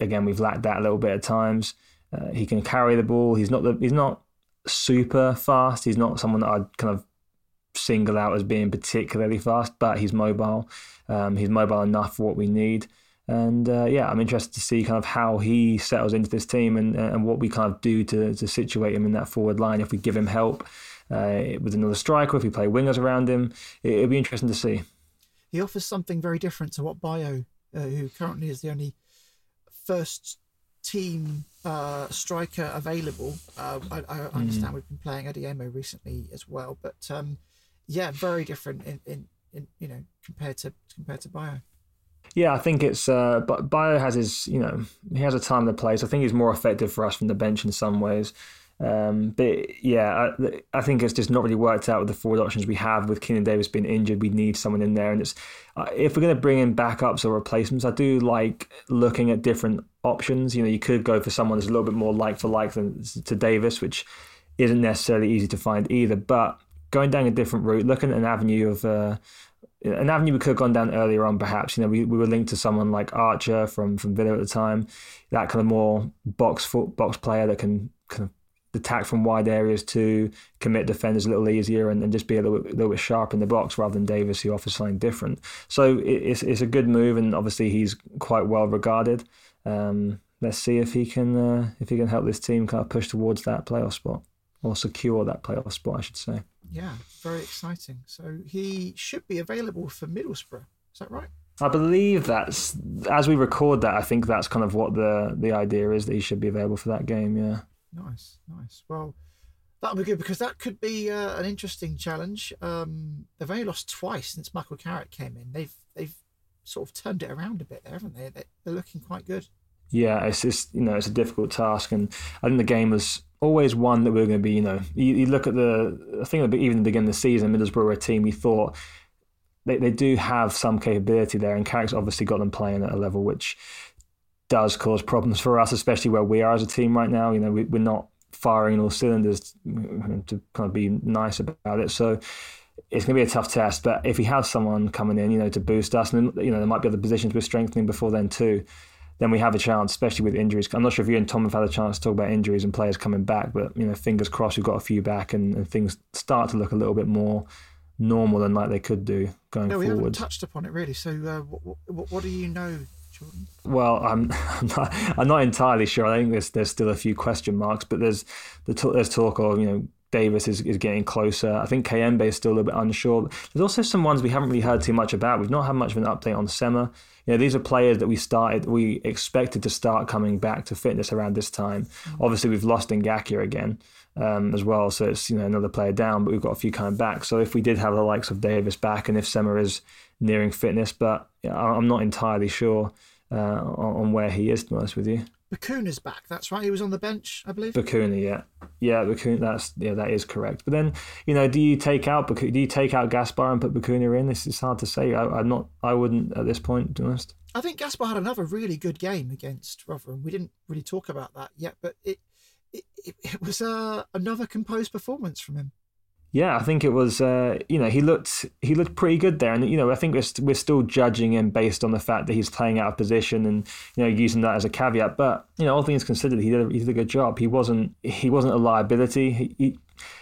again, we've lacked that a little bit at times. Uh, he can carry the ball. He's not the, he's not super fast. He's not someone that I'd kind of single out as being particularly fast, but he's mobile. Um, he's mobile enough for what we need. And uh, yeah, I'm interested to see kind of how he settles into this team and, and what we kind of do to, to situate him in that forward line. If we give him help uh, with another striker, if we play wingers around him, it, will be interesting to see.
He offers something very different to what Bayo, uh, who currently is the only first team uh, striker available. Uh, I, I, understand mm. we've been playing Adeyemo recently as well, but um, yeah, very different in, in, in, you know compared to compared to Bayo.
Yeah, I think it's uh, but Bayo has his you know he has a time and a place. I think he's more effective for us from the bench in some ways. Um, but yeah, I, I, think it's just not really worked out with the forward options we have. With Keinan Davis being injured, we need someone in there. And it's uh, if we're going to bring in backups or replacements, I do like looking at different options. You know, you could go for someone that's a little bit more like for like than to Davis, which isn't necessarily easy to find either. But going down a different route, looking at an avenue of uh, an avenue we could have gone down earlier on, perhaps. You know, we, we were linked to someone like Archer from from Villa at the time, that kind of more box foot box player that can kind of attack from wide areas to commit defenders a little easier and, and just be a little, little bit sharp in the box rather than Davis, who offers something different. So it's, it's a good move, and obviously he's quite well regarded. Um, let's see if he can uh, if he can help this team kind of push towards that playoff spot or secure that playoff spot, I should say.
Yeah, very exciting. So he should be available for Middlesbrough. Is that right?
I believe that's as we record that. I think that's kind of what the the idea is that he should be available for that game. Yeah.
Nice, nice. Well, that'll be good because that could be uh, an interesting challenge. Um, they've only lost twice since Michael Carrick came in. They've they've sort of turned it around a bit there, haven't they? They're looking quite good.
Yeah, it's just you know it's a difficult task, and I think the game was always one that we are going to be. You know, you, you look at the I think even the beginning of the season, Middlesbrough were a team we thought they they do have some capability there, and Carrick's obviously got them playing at a level which does cause problems for us, especially where we are as a team right now. You know, we, we're not firing all cylinders to kind of be nice about it. So it's going to be a tough test. But if we have someone coming in, you know, to boost us, and you know, there might be other positions we're strengthening before then too. Then we have a chance, especially with injuries. I'm not sure if you and Tom have had a chance to talk about injuries and players coming back, but you know, fingers crossed we've got a few back and, and things start to look a little bit more normal than like they could do going
no, we
forward.
haven't touched upon it really. So, uh, what, what, what do you know Jordan?
Well, I'm I'm not, I'm not, entirely sure. I think there's there's still a few question marks, but there's the there's talk of you know Davis is, is getting closer. I think Kayembe is still a little bit unsure. There's also some ones we haven't really heard too much about. We've not had much of an update on Sema. You know, these are players that we started, we expected to start coming back to fitness around this time. Mm-hmm. Obviously, we've lost Ngakia again um, as well, so it's you know another player down, but we've got a few coming back. So if we did have the likes of Davis back, and if Sema is nearing fitness, but I'm not entirely sure uh, on, where he is. To be honest with you,
Bacuna's back. That's right. He was on the bench, I believe.
Bacuna, yeah, yeah, Bacuna. That's yeah, that is correct. But then, you know, do you take out Bacuna, do you take out Gaspar and put Bacuna in? This is hard to say. I, am not. I wouldn't at this point. To be honest.
I think Gaspar had another really good game against Rotherham. We didn't really talk about that yet, but it it, it was uh, another composed performance from him.
Yeah, I think it was. Uh, you know, he looked he looked pretty good there, and you know, I think we're st- we're still judging him based on the fact that he's playing out of position and you know using that as a caveat. But you know, all things considered, he did a, he did a good job. He wasn't he wasn't a liability. He, he,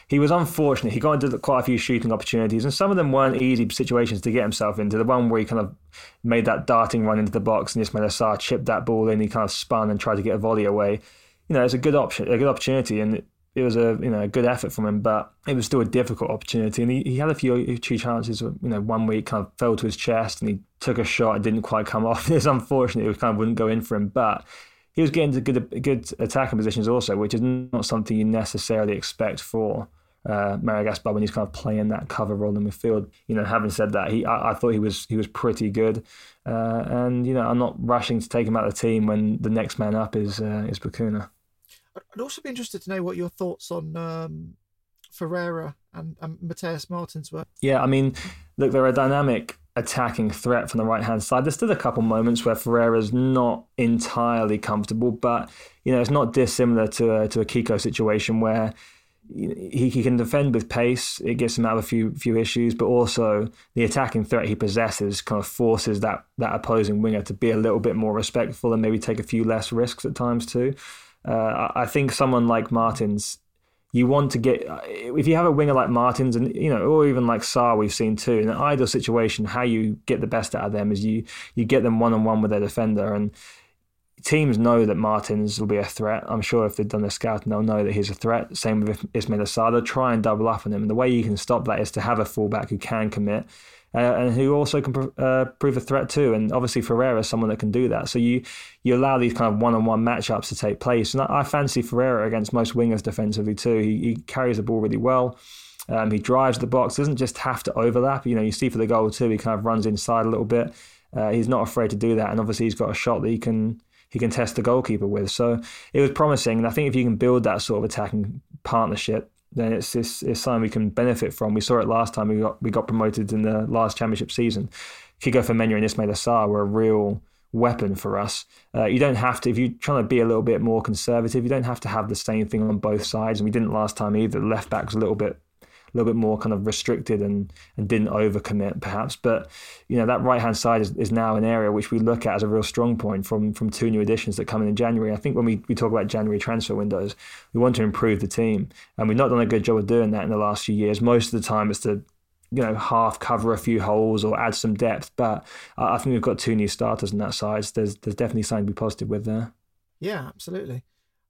he was unfortunate. He got into quite a few shooting opportunities, and some of them weren't easy situations to get himself into. The one where he kind of made that darting run into the box, and Ismaila Sarr chipped that ball in. He kind of spun and tried to get a volley away. You know, it's a good option, a good opportunity, and it was a you know a good effort from him, but it was still a difficult opportunity. And he, he had a few few chances. You know, one week kind of fell to his chest and he took a shot. It didn't quite come off. It's unfortunate. It kind of wouldn't go in for him, but he was getting to good good attacking positions also, which is not something you necessarily expect for. Uh, Mario Gaspar when he's kind of playing that cover role in the midfield. You know, having said that, he I, I thought he was he was pretty good, uh, and you know I'm not rushing to take him out of the team when the next man up is uh, is Bacuna.
I'd also be interested to know what your thoughts on um, Ferreira and, and Mateus Martins were.
Yeah, I mean, look, they're a dynamic attacking threat from the right hand side. There's still a couple moments where Ferreira's not entirely comfortable, but you know, it's not dissimilar to a, to a Kiko situation where he, he can defend with pace. It gets him out of a few few issues, but also the attacking threat he possesses kind of forces that that opposing winger to be a little bit more respectful and maybe take a few less risks at times too. Uh, I think someone like Martins, you want to get if you have a winger like Martins and you know, or even like Sarr, we've seen too. In an ideal situation, how you get the best out of them is you you get them one on one with their defender, and teams know that Martins will be a threat. I'm sure if they've done their scouting, they'll know that he's a threat. Same with Ismail Sarr. They'll try and double up on him, and the way you can stop that is to have a fullback who can commit uh, and who also can uh, prove a threat too. And obviously Ferreira is someone that can do that. So you you allow these kind of one-on-one matchups to take place. And I, I fancy Ferreira against most wingers defensively too. He, he carries the ball really well. Um, he drives the box. Doesn't just have to overlap. You know, you see for the goal too. He kind of runs inside a little bit. Uh, he's not afraid to do that, and obviously he's got a shot that he can he can test the goalkeeper with. So it was promising, and I think if you can build that sort of attacking partnership, then it's, it's, it's something we can benefit from. We saw it last time we got we got promoted in the last championship season. Kiko Femenía and Ismaila Sarr were a real weapon for us. Uh, you don't have to, if you're trying to be a little bit more conservative, you don't have to have the same thing on both sides. And we didn't last time either. The left back was a little bit a little bit more kind of restricted and, and didn't overcommit perhaps. But you know that right hand side is, is now an area which we look at as a real strong point from from two new additions that come in in January. I think when we, we talk about January transfer windows, we want to improve the team, and we've not done a good job of doing that in the last few years. Most of the time, it's to you know half cover a few holes or add some depth. But I think we've got two new starters on that side. So there's there's definitely something to be positive with there.
Yeah, absolutely.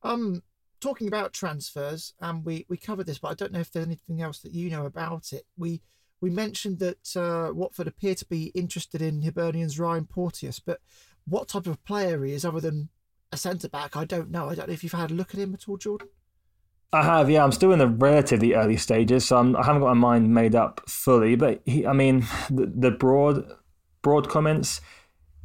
Um, talking about transfers, and we, we covered this, but I don't know if there's anything else that you know about it. We we mentioned that uh, Watford appear to be interested in Hibernian's Ryan Porteous, but what type of player he is other than a centre back, I don't know. I don't know if you've had a look at him at all, Jordan.
I have, yeah. I'm still in the relatively early stages, so I'm, I have not got my mind made up fully. But he, I mean, the, the broad broad comments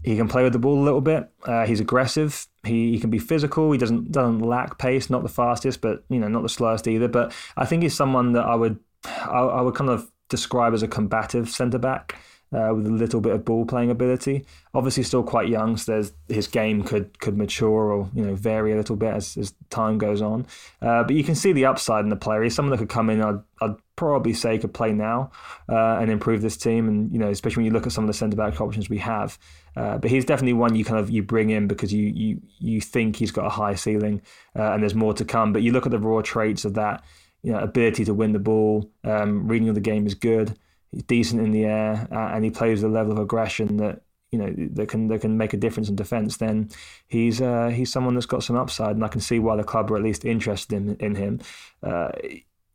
he can play with the ball a little bit. Uh, he's aggressive. He, he can be physical. He doesn't doesn't lack pace. Not the fastest, but you know not the slowest either. But I think he's someone that I would I, I would kind of describe as a combative centre back uh, with a little bit of ball playing ability. Obviously, still quite young, so his game could could mature or you know vary a little bit as, as time goes on. Uh, but you can see the upside in the player. He's someone that could come in. I'd, I'd probably say could play now uh, and improve this team. And you know, especially when you look at some of the centre back options we have. Uh, but he's definitely one you kind of you bring in because you you you think he's got a high ceiling uh, and there's more to come. But you look at the raw traits of that. You know, ability to win the ball, um, reading of the game is good he's decent in the air, uh, and he plays a level of aggression that you know that can that can make a difference in defence. Then he's uh, he's someone that's got some upside, and I can see why the club are at least interested in in him.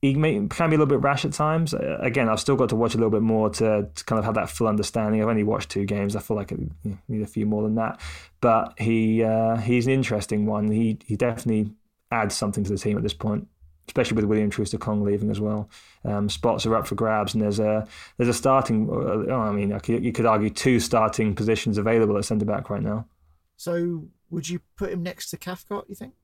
He may, can be a little bit rash at times. Uh, again, I've still got to watch a little bit more to, to kind of have that full understanding. I've only watched two games. I feel like I need a few more than that. But he uh, he's an interesting one. He he definitely adds something to the team at this point especially with William Troost-Ekong leaving as well. Um, spots are up for grabs, and there's a there's a starting. Uh, oh, I mean, you could argue two starting positions available at centre back right now.
So, would you put him next to Cathcart? You think?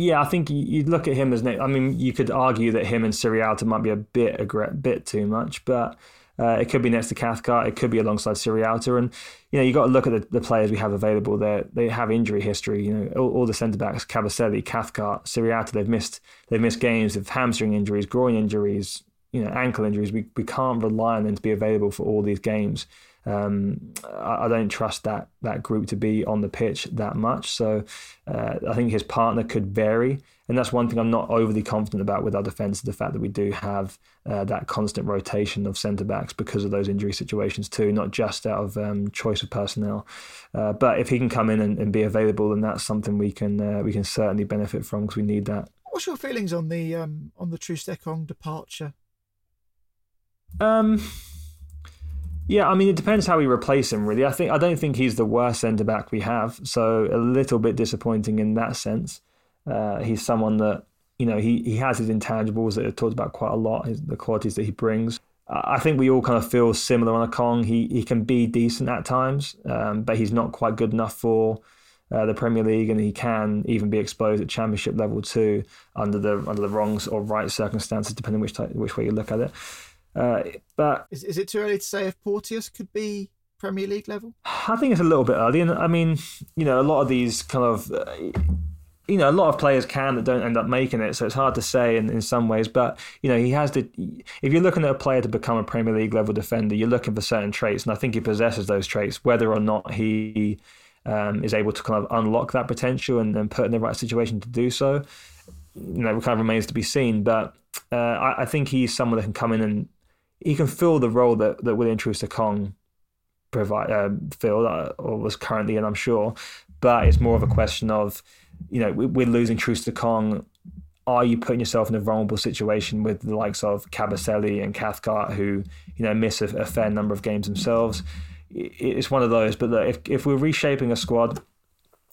Yeah, I think you'd look at him as. I mean, you could argue that him and Sierralta might be a bit a bit too much, but uh, it could be next to Cathcart. It could be alongside Sierralta. And, you know, you got to look at the, the, players we have available there. They have injury history. You know, all, all the centre backs, Kabasele, Cathcart, Sierralta, they've missed, they've missed games with hamstring injuries, groin injuries, you know ankle injuries, we, we can't rely on them to be available for all these games. Um, I, I, don't trust that that group to be on the pitch that much. So uh, I think his partner could vary, and that's one thing I'm not overly confident about with our defence. The fact that we do have uh, that constant rotation of centre backs because of those injury situations too, not just out of um, choice of personnel. Uh, but if he can come in and, and, be available, then that's something we can uh, we can certainly benefit from because we need that.
What's your feelings on the um, on the Troost-Ekong departure?
Um, yeah, I mean it depends how we replace him. Really, I think I don't think he's the worst centre back we have. So a little bit disappointing in that sense. Uh, he's someone that you know he he has his intangibles that are talked about quite a lot. His, the qualities that he brings. I think we all kind of feel similar on Ekong. He he can be decent at times, um, but he's not quite good enough for uh, the Premier League, and he can even be exposed at Championship level too under the under the wrong or right circumstances, depending which type, which way you look at it. Uh, but
is, is it too early to say if Porteous could be Premier League level?
I think it's a little bit early, and I mean, you know, a lot of these kind of. Uh, you know, a lot of players can that don't end up making it, so it's hard to say in, in some ways. But you know, he has to. If you're looking at a player to become a Premier League level defender, you're looking for certain traits, and I think he possesses those traits. Whether or not he um, is able to kind of unlock that potential and, and put in the right situation to do so, you know, it kind of remains to be seen. But uh, I, I, think he's someone that can come in and he can fill the role that that William Troost-Ekong provide uh, fill uh, or was currently in, I'm sure. But it's more of a question of, you know, we're losing Troost-Ekong. Are you putting yourself in a vulnerable situation with the likes of Kabasele and Cathcart, who you know miss a, a fair number of games themselves? It's one of those. But look, if if we're reshaping a squad,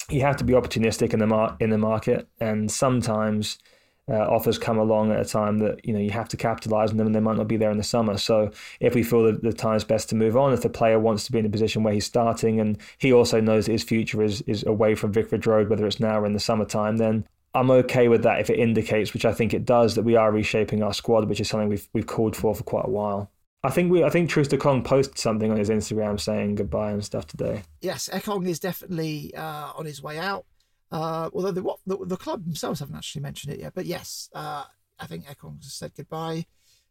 you have to be opportunistic in the mar- in the market, and sometimes uh, offers come along at a time that you know you have to capitalize on them and they might not be there in the summer. So if we feel that the time is best to move on, if the player wants to be in a position where he's starting and he also knows that his future is is away from Vicarage Road, whether it's now or in the summertime, then I'm okay with that if it indicates, which I think it does, that we are reshaping our squad, which is something we've we've called for for quite a while. I think we I think Troost-Ekong posted something on his Instagram saying goodbye and stuff today.
Yes, Ekong is definitely uh, on his way out. Uh, although the, what, the, the club themselves haven't actually mentioned it yet, but yes, uh, I think Ekong has said goodbye.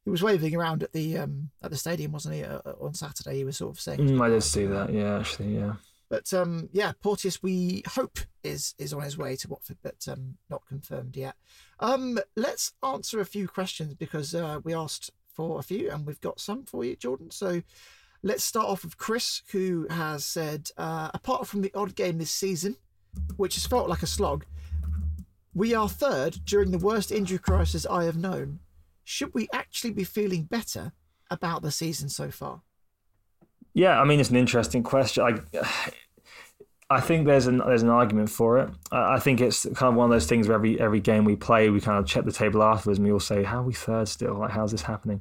He was waving around at the um, at the stadium, wasn't he? Uh, uh on Saturday, he was sort of saying.
Mm, I did see that. Yeah, actually, yeah.
But um, yeah, Porteous, we hope is is on his way to Watford, but um, not confirmed yet. Um, let's answer a few questions because uh, we asked for a few, and we've got some for you, Jordan. So let's start off with Chris, who has said, uh, apart from the odd game this season, which has felt like a slog. We are third during the worst injury crisis I have known. Should we actually be feeling better about the season so far?
Yeah, I mean it's an interesting question. I, I think there's an there's an argument for it. I think it's kind of one of those things where every every game we play, we kind of check the table afterwards, and we all say, "How are we third still? Like, how's this happening?"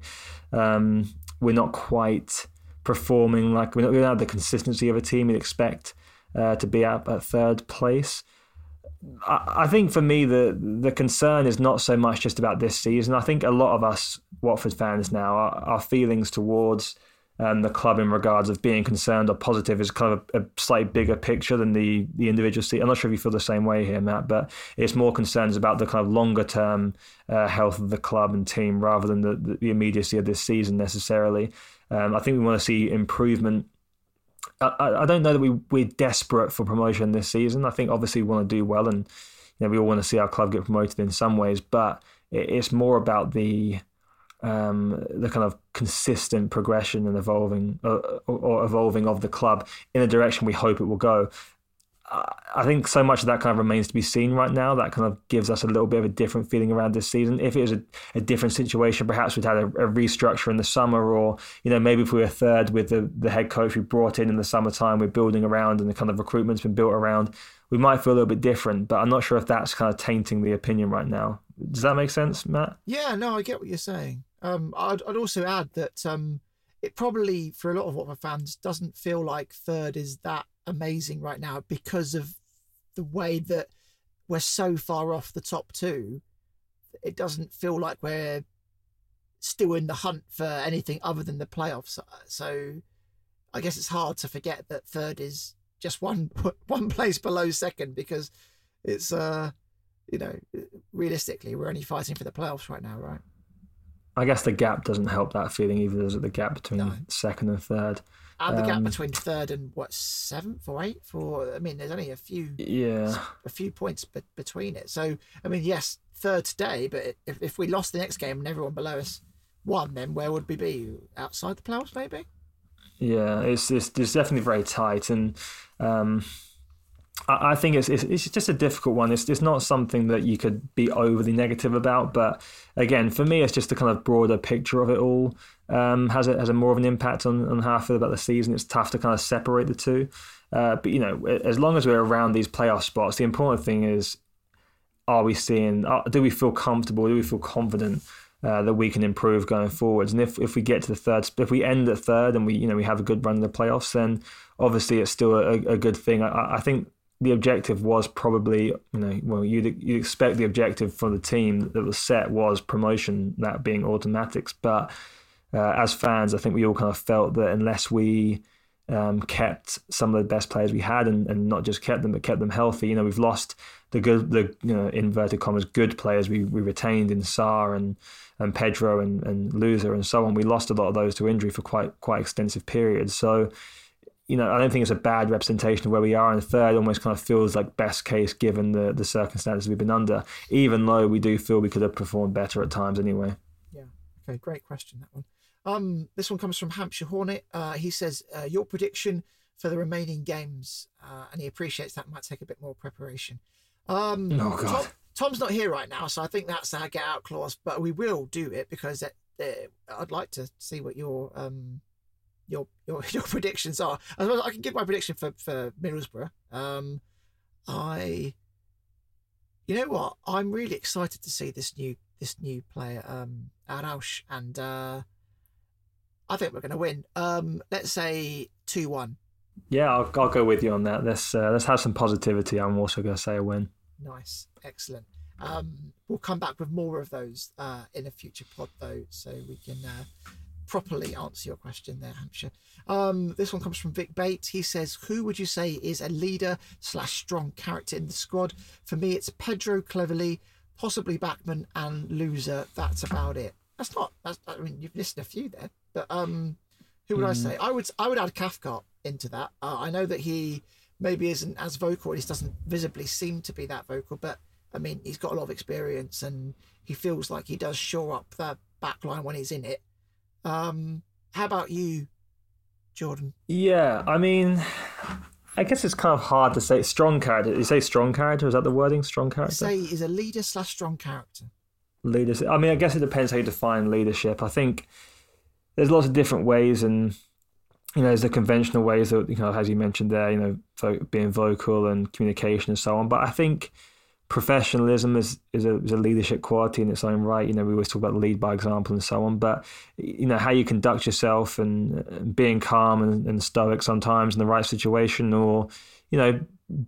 Um, we're not quite performing like we're not, we don't have the consistency of a team you'd expect uh, to be at, at third place. I, I think for me the the concern is not so much just about this season. I think a lot of us Watford fans now, our, our feelings towards um, the club in regards of being concerned or positive is kind of a, a slightly bigger picture than the the individual season. I'm not sure if you feel the same way here, Matt, but it's more concerns about the kind of longer term uh, health of the club and team rather than the, the immediacy of this season necessarily. Um, I think we want to see improvement I, I don't know that we we're desperate for promotion this season. I think obviously we want to do well, and you know, we all want to see our club get promoted in some ways. But it, it's more about the um, the kind of consistent progression and evolving uh, or evolving of the club in the direction we hope it will go. I think so much of that kind of remains to be seen right now. That kind of gives us a little bit of a different feeling around this season. If it was a, a different situation, perhaps we'd had a, a, restructure in the summer, or you know maybe if we were third with the, the head coach we brought in in the summertime, we're building around, and the kind of recruitment's been built around, we might feel a little bit different. But I'm not sure if that's kind of tainting the opinion right now. Does that make sense, Matt?
Yeah, no, I get what you're saying. Um, I'd, I'd also add that um, it probably for a lot of Watford fans doesn't feel like third is that amazing right now because of the way that we're so far off the top two. It doesn't feel like we're still in the hunt for anything other than the playoffs. So I guess it's hard to forget that third is just one one place below second because it's uh you know realistically we're only fighting for the playoffs right now, right?
I guess the gap doesn't help that feeling either. There's the gap between
No.
second and third.
And the gap
Um,
between third and what seventh or eighth, or I mean, there's only a few
Yeah.
a few points be- between it. So I mean, yes, third today, but if if we lost the next game and everyone below us won, then where would we be? Outside the playoffs, maybe.
Yeah, it's it's, it's definitely very tight, and um, I, think it's, it's it's just a difficult one. It's it's not something that you could be overly negative about, but again, for me, it's just the kind of broader picture of it all um, has a has a more of an impact on, on how I feel about the season. It's tough to kind of separate the two, uh, but you know, as long as we're around these playoff spots, the important thing is are we seeing uh, do we feel comfortable do we feel confident uh, that we can improve going forwards and if, if we get to the third if we end at third and we you know we have a good run in the playoffs then obviously it's still a, a good thing I, I think the objective was probably you know well you'd, you'd expect the objective for the team that was set was promotion that being automatics but uh, as fans I think we all kind of felt that unless we um, kept some of the best players we had, and, and not just kept them, but kept them healthy. You know, we've lost the good, the you know, inverted commas, good players we, we retained in Sarr and and Pedro and and Louza and so on. We lost a lot of those to injury for quite quite extensive periods. So, you know, I don't think it's a bad representation of where we are. And third almost kind of feels like best case given the the circumstances we've been under. Even though we do feel we could have performed better at times anyway.
Yeah. Okay. Great question. That one. Um, this one comes from Hampshire Hornet. Uh, he says uh, your prediction for the remaining games, uh, and he appreciates that might take a bit more preparation. Um,
Oh, God.
Tom, Tom's not here right now, so I think that's our get out clause. But we will do it because it, it, I'd like to see what your um your your your predictions are. I, suppose I can give my prediction for for Middlesbrough. Um, I, you know what? I'm really excited to see this new this new player, um, Araújo, and uh, I think we're going to win. Um, let's say two one.
Yeah, I'll, I'll go with you on that. Let's uh, let's have some positivity. I'm also going to say a win.
Nice, excellent. Um, we'll come back with more of those uh, in a future pod, though, so we can uh, properly answer your question there, Hampshire. Um, this one comes from Vic Bates. He says, "Who would you say is a leader slash strong character in the squad?" For me, it's Pedro Cleverley, possibly Bachmann and Louza. That's about it. That's not. That's, I mean, you've listed a few there, but um, who would I say? I would. I would add Cathcart into that. Uh, I know that he maybe isn't as vocal. He doesn't visibly seem to be that vocal, but I mean, he's got a lot of experience and he feels like he does shore up the back line when he's in it. Um, how about you, Jordan?
Yeah, I mean, I guess it's kind of hard to say strong character. You say strong character? Is that the wording? Strong character?
say is a leader slash strong character.
leadership. I mean, I guess it depends how you define leadership. I think there's lots of different ways, and you know, there's the conventional ways that you know, as you mentioned there, you know, being vocal and communication and so on. But I think professionalism is is a, is a leadership quality in its own right. You know, we always talk about lead by example and so on. But you know, how you conduct yourself and, being calm and, and stoic sometimes in the right situation, or you know,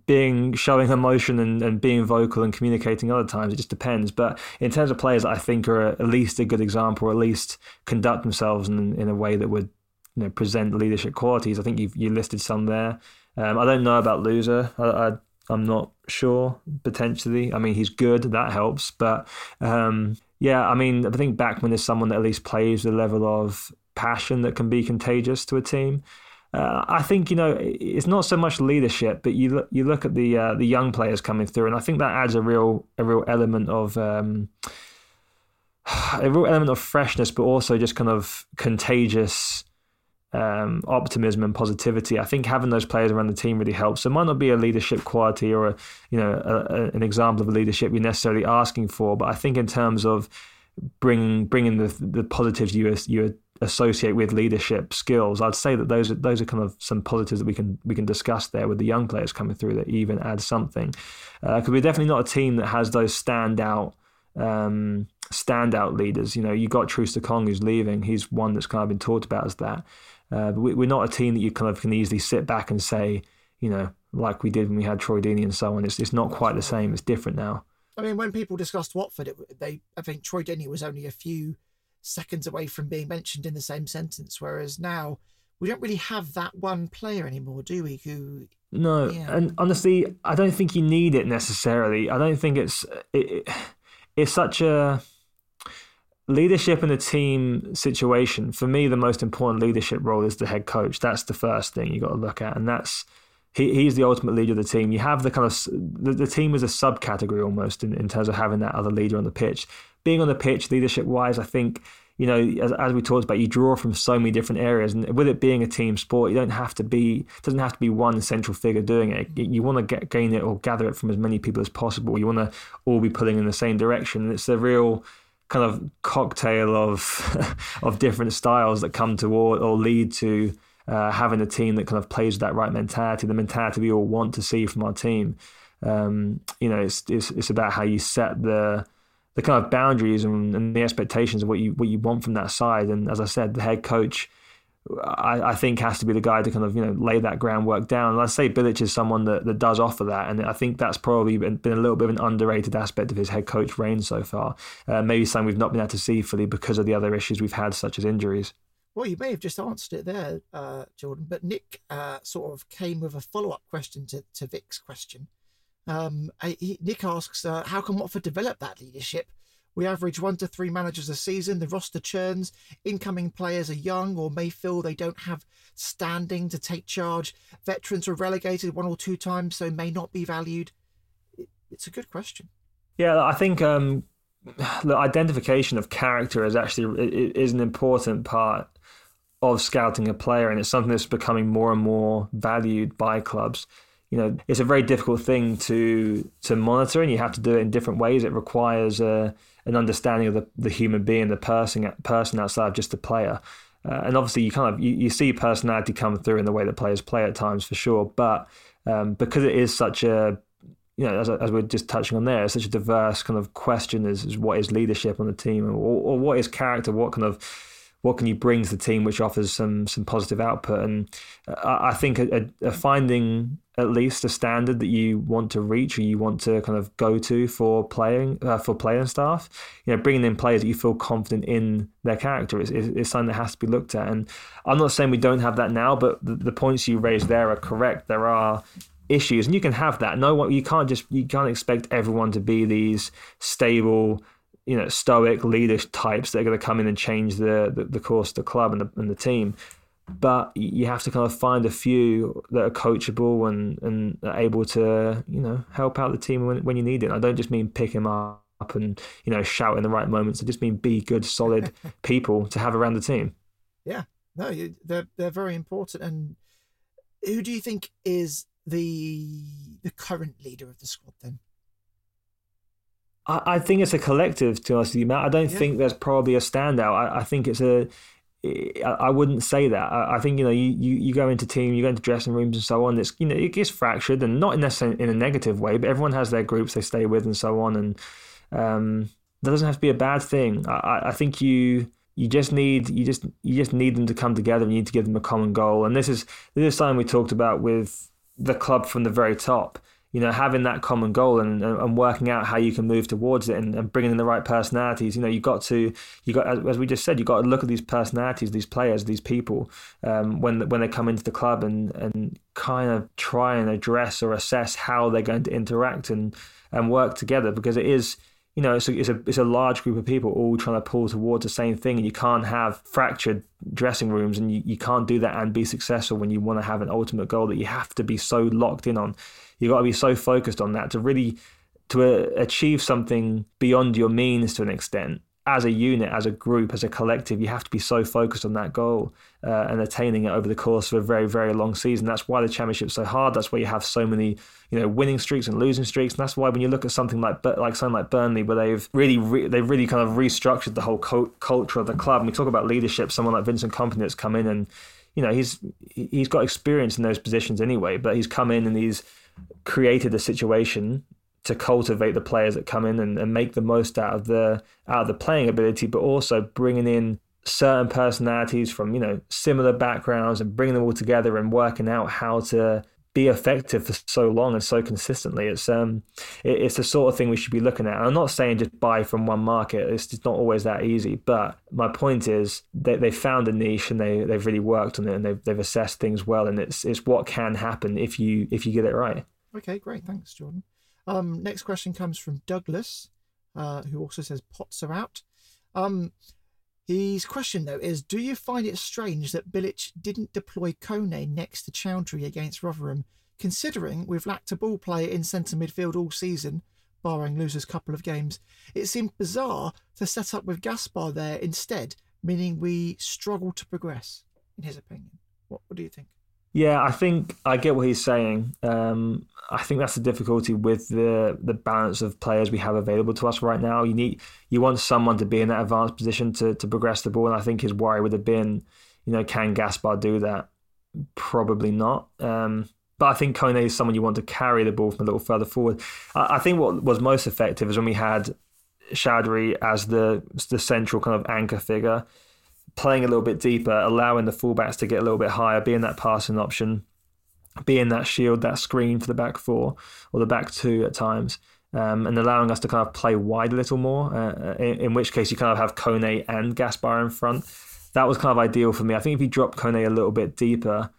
being showing emotion and, and being vocal and communicating other times. It just depends. But in terms of players I think are at least a good example, or at least conduct themselves in, in a way that would you know present leadership qualities. I think you've you listed some there. Um, I don't know about Louza. I, I I'm not sure. Potentially, I mean he's good. That helps. But um, yeah, I mean I think Bachmann is someone that at least plays the level of passion that can be contagious to a team. Uh, I think you know it's not so much leadership, but you look you look at the uh, the young players coming through, and I think that adds a real a real element of um, a real element of freshness, but also just kind of contagious um, optimism and positivity. I think having those players around the team really helps. It might not be a leadership quality or a you know a, a, an example of a leadership you're necessarily asking for, but I think in terms of bringing bringing the the positives you you associate with leadership skills, I'd say that those are those are kind of some positives that we can we can discuss there with the young players coming through that even add something. Because we're definitely not a team that has those standout um, standout leaders. You know, you got Truster Kong who's leaving. He's one that's kind of been talked about as that. Uh, we, we're not a team that you kind of can easily sit back and say, you know, like we did when we had Troy Deeney and so on. It's it's not quite the same. It's different now.
I mean, when people discussed Watford, it, they I think Troy Deeney was only a few seconds away from being mentioned in the same sentence, whereas now we don't really have that one player anymore, do we? Who
No,
Yeah.
and honestly, I don't think you need it necessarily. I don't think it's it, it, it's such a leadership in a team situation, for me, the most important leadership role is the head coach. That's the first thing you got to look at, and that's he, he's the ultimate leader of the team. You have the kind of the, the team is a subcategory almost in, in terms of having that other leader on the pitch. Being on the pitch, leadership wise, I think you know, as, as we talked about, you draw from so many different areas, and with it being a team sport, you don't have to be it doesn't have to be one central figure doing it. You want to get gain it or gather it from as many people as possible. You want to all be pulling in the same direction. And it's a real kind of cocktail of of different styles that come toward or lead to uh, having a team that kind of plays with that right mentality, the mentality we all want to see from our team. Um, you know, it's, it's it's about how you set the the kind of boundaries and, and, the expectations of what you what you want from that side. And as I said, the head coach, I, I, think, has to be the guy to kind of you know lay that groundwork down. And I say Bilic is someone that, that does offer that, and I think that's probably been, been a little bit of an underrated aspect of his head coach reign so far. Uh, maybe something we've not been able to see fully because of the other issues we've had, such as injuries.
Well, you may have just answered it there, uh, Jordan, but Nick uh, sort of came with a follow up question to, to Vic's question. Um, he, Nick asks, uh, how can Watford develop that leadership? We average one to three managers a season. The roster churns. Incoming players are young or may feel they don't have standing to take charge. Veterans are relegated one or two times, so may not be valued. It's a good question.
Yeah, I think um, the identification of character is actually is an important part of scouting a player, and it's something that's becoming more and more valued by clubs. You know, it's a very difficult thing to to monitor, and you have to do it in different ways. It requires a, an understanding of the, the human being, the person person outside of just the player. Uh, and obviously, you kind of you, you see personality come through in the way that players play at times for sure. But um, because it is such a you know, as, as we're just touching on there, such a diverse kind of question as, as what is leadership on the team, or, or what is character, what kind of what can you bring to the team which offers some some positive output? And I, I think a, a, finding at least a standard that you want to reach or you want to kind of go to for playing uh, for playing staff you know bringing in players that you feel confident in their character is, is, is, something that has to be looked at. And I'm not saying we don't have that now but the, the points you raised there are correct. There are issues and you can have that. No one you can't just you can't expect everyone to be these stable you know stoic leader types that are going to come in and change the, the, the course of the club and the, and the team but you have to kind of find a few that are coachable and and are able to you know help out the team when, when you need it. I don't just mean pick him up and you know shout in the right moments. I just mean be good, solid people to have around the team.
Yeah, no, you, they're they're very important. And who do you think is the the current leader of the squad then?
I, I think it's a collective, to us. Matt. I don't yeah. think there's probably a standout. I, I think it's a. I wouldn't say that. I think you know you, you, you go into team, you go into dressing rooms and so on. It's you know it gets fractured and not in necessarily in a negative way, but everyone has their groups they stay with and so on, and um, that doesn't have to be a bad thing. I, I think you you just need you just you just need them to come together. and You need to give them a common goal, and this is this is something we talked about with the club from the very top you know, having that common goal and, and working out how you can move towards it and, and bringing in the right personalities. You know, you got to, you got, as we just said, you got to look at these personalities, these players, these people um, when when they come into the club and and kind of try and address or assess how they're going to interact and and work together because it is you know, it's a, it's a it's a large group of people all trying to pull towards the same thing, and you can't have fractured dressing rooms, and you, you can't do that and be successful when you want to have an ultimate goal that you have to be so locked in on. You got to be so focused on that to really to uh, achieve something beyond your means to an extent as a unit, as a group, as a collective, you have to be so focused on that goal uh, and attaining it over the course of a very, very long season. That's why the championship's so hard. That's why you have so many, you know, winning streaks and losing streaks. And that's why when you look at something like like something like Burnley, where they've really re- they've really kind of restructured the whole co- culture of the club. And we talk about leadership. Someone like Vincent Kompany that's come in and, you know, he's he's got experience in those positions anyway, but he's come in and he's created a situation to cultivate the players that come in and, and make the most out of the out of the playing ability, but also bringing in certain personalities from you know similar backgrounds and bringing them all together and working out how to be effective for so long and so consistently. It's um, it, it's the sort of thing we should be looking at. I'm not saying just buy from one market. It's not always that easy. But my point is they they found a niche and they they've really worked on it and they've they've assessed things well. And it's it's what can happen if you if you get it right.
Okay, great. Thanks, Jordan. Um, next question comes from Douglas, uh, who also says pots are out. Um, his question though is: Do you find it strange that Bilic didn't deploy Kone next to Choudhury against Rotherham, considering we've lacked a ball player in centre midfield all season, barring Louza's couple of games? It seemed bizarre to set up with Gaspar there instead, meaning we struggle to progress. In his opinion, what, what do you think?
Yeah, I think I get what he's saying. Um, I think that's the difficulty with the the balance of players we have available to us right now. You need you want someone to be in that advanced position to to progress the ball, and I think his worry would have been, you know, can Gaspar do that? Probably not. Um, but I think Kone is someone you want to carry the ball from a little further forward. I, I think what was most effective is when we had Choudhury as the the central kind of anchor figure playing a little bit deeper, allowing the fullbacks to get a little bit higher, being that passing option, being that shield, that screen for the back four or the back two at times, um, and allowing us to kind of play wide a little more. Uh, in, in, which case, you kind of have Kone and Gaspar in front. That was kind of ideal for me. I think if you drop Kone a little bit deeper,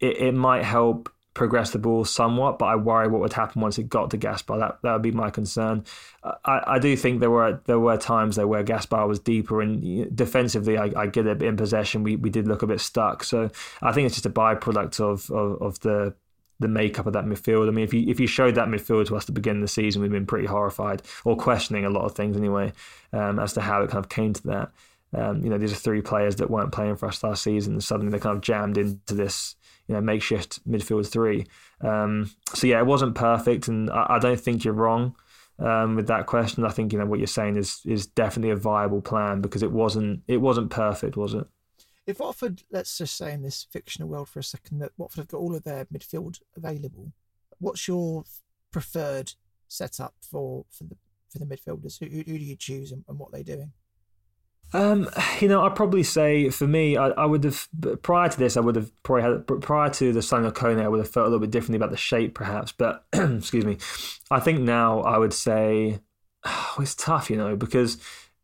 it, it might help progress the ball somewhat, but I worry what would happen once it got to Gaspar. That that would be my concern. I, I do think there were there were times there where Gaspar was deeper and defensively, I, I get it in possession. We we did look a bit stuck. So I think it's just a byproduct of of, of the the makeup of that midfield. I mean, if you if you showed that midfield to us at the beginning of the season, we've been pretty horrified or questioning a lot of things anyway um, as to how it kind of came to that. Um, you know, these are three players that weren't playing for us last season, and suddenly they kind of jammed into this you know makeshift midfield three. Um, so yeah, it wasn't perfect, and I, I don't think you're wrong um, with that question. I think you know what you're saying is is definitely a viable plan because it wasn't it wasn't perfect, was it?
If Watford, let's just say in this fictional world for a second, that Watford have got all of their midfield available, what's your preferred setup for for the for the midfielders? Who, who do you choose and, and what they're doing?
Um, you know, I'd probably say for me, I, I, would have prior to this, I would have probably had prior to the signing of Kone, I would have felt a little bit differently about the shape, perhaps. But excuse me, I think now I would say oh, it's tough, you know, because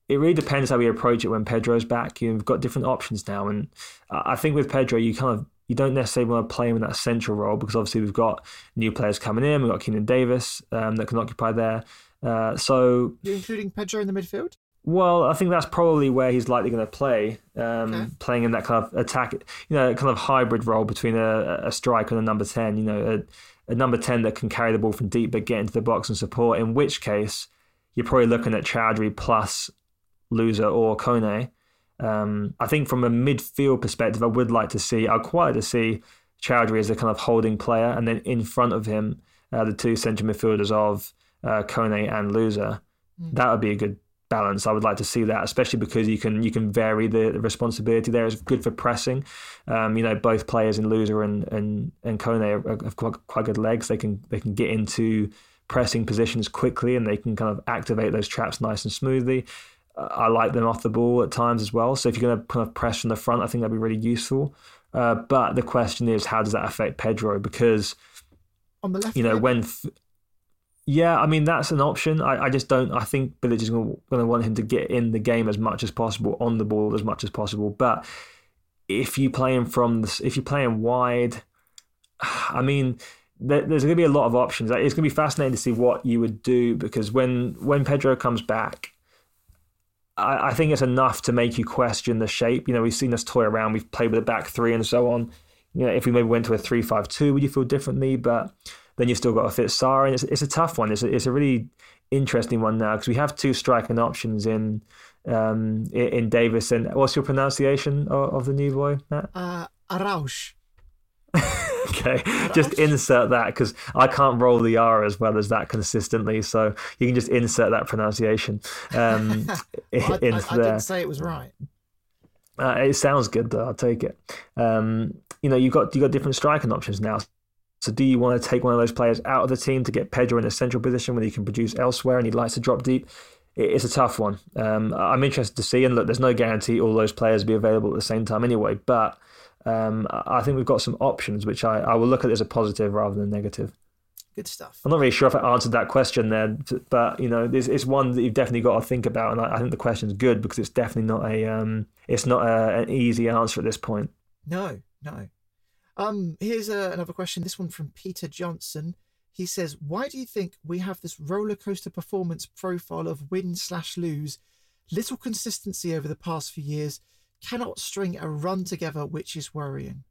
it really depends how we approach it when Pedro's back. You've got different options now, and I think with Pedro, you kind of you don't necessarily want to play him in that central role because obviously we've got new players coming in. We've got Keinan Davis um, that can occupy there. Uh, so,
you're including Pedro in the midfield.
Well, I think that's probably where he's likely going to play, um, okay. playing in that kind of attack, you know, kind of hybrid role between a, a striker and a number 10, you know, a, a, number 10 that can carry the ball from deep but get into the box and support, in which case you're probably looking at Choudhury plus Louza or Kone. Um, I think from a midfield perspective, I would like to see, I'd quite like to see Choudhury as a kind of holding player, and then in front of him, uh, the two central midfielders of uh, Kone and Louza. Mm. That would be a good balance. I would like to see that, especially because you can you can vary the, the responsibility there. It's good for pressing. Um, you know, both players in Louza and and and Kone have quite, quite good legs. They can they can get into pressing positions quickly and they can kind of activate those traps nice and smoothly. Uh, I like them off the ball at times as well. So if you're going to kind of press from the front, I think that'd be really useful. Uh, but the question is, how does that affect Pedro? Because
on the left,
you know, when yeah, I mean that's an option. I, I just don't. I think Bilic is going to want him to get in the game as much as possible, on the ball as much as possible. But if you play him from, the, if you play him wide, I mean, there, there's going to be a lot of options. It's going to be fascinating to see what you would do because when when Pedro comes back, I, I think it's enough to make you question the shape. You know, we've seen us toy around. We've played with a back three and so on. You know, if we maybe went to a three-five-two, would you feel differently? But then you've still got to fit Sarr, and it's, it's a tough one. It's a, it's a really interesting one now because we have two striking options in um, in Davis and what's your pronunciation of, of the new boy, Matt?
Uh, Araújo.
okay, just insert that because I can't roll the R as well as that consistently. So you can just insert that pronunciation um,
well, I, I, I, didn't say it was right.
Uh, it sounds good though. I'll take it. Um, you know, you've got you got different striking options now. So do you want to take one of those players out of the team to get Pedro in a central position where he can produce elsewhere and he likes to drop deep? It's a tough one. Um, I'm interested to see, and look, there's no guarantee all those players will be available at the same time anyway. But um, I think we've got some options, which I, I will look at as a positive rather than negative.
Good stuff.
I'm not really sure if I answered that question there, but you know, it's, it's one that you've definitely got to think about, and I, I think the question's good because it's definitely not a um, it's not a, an easy answer at this point.
No, no. Um, here's uh, another question. This one from Peter Johnson. He says, "Why do you think we have this roller coaster performance profile of win slash lose, Little consistency over the past few years. Cannot string a run together, which is worrying.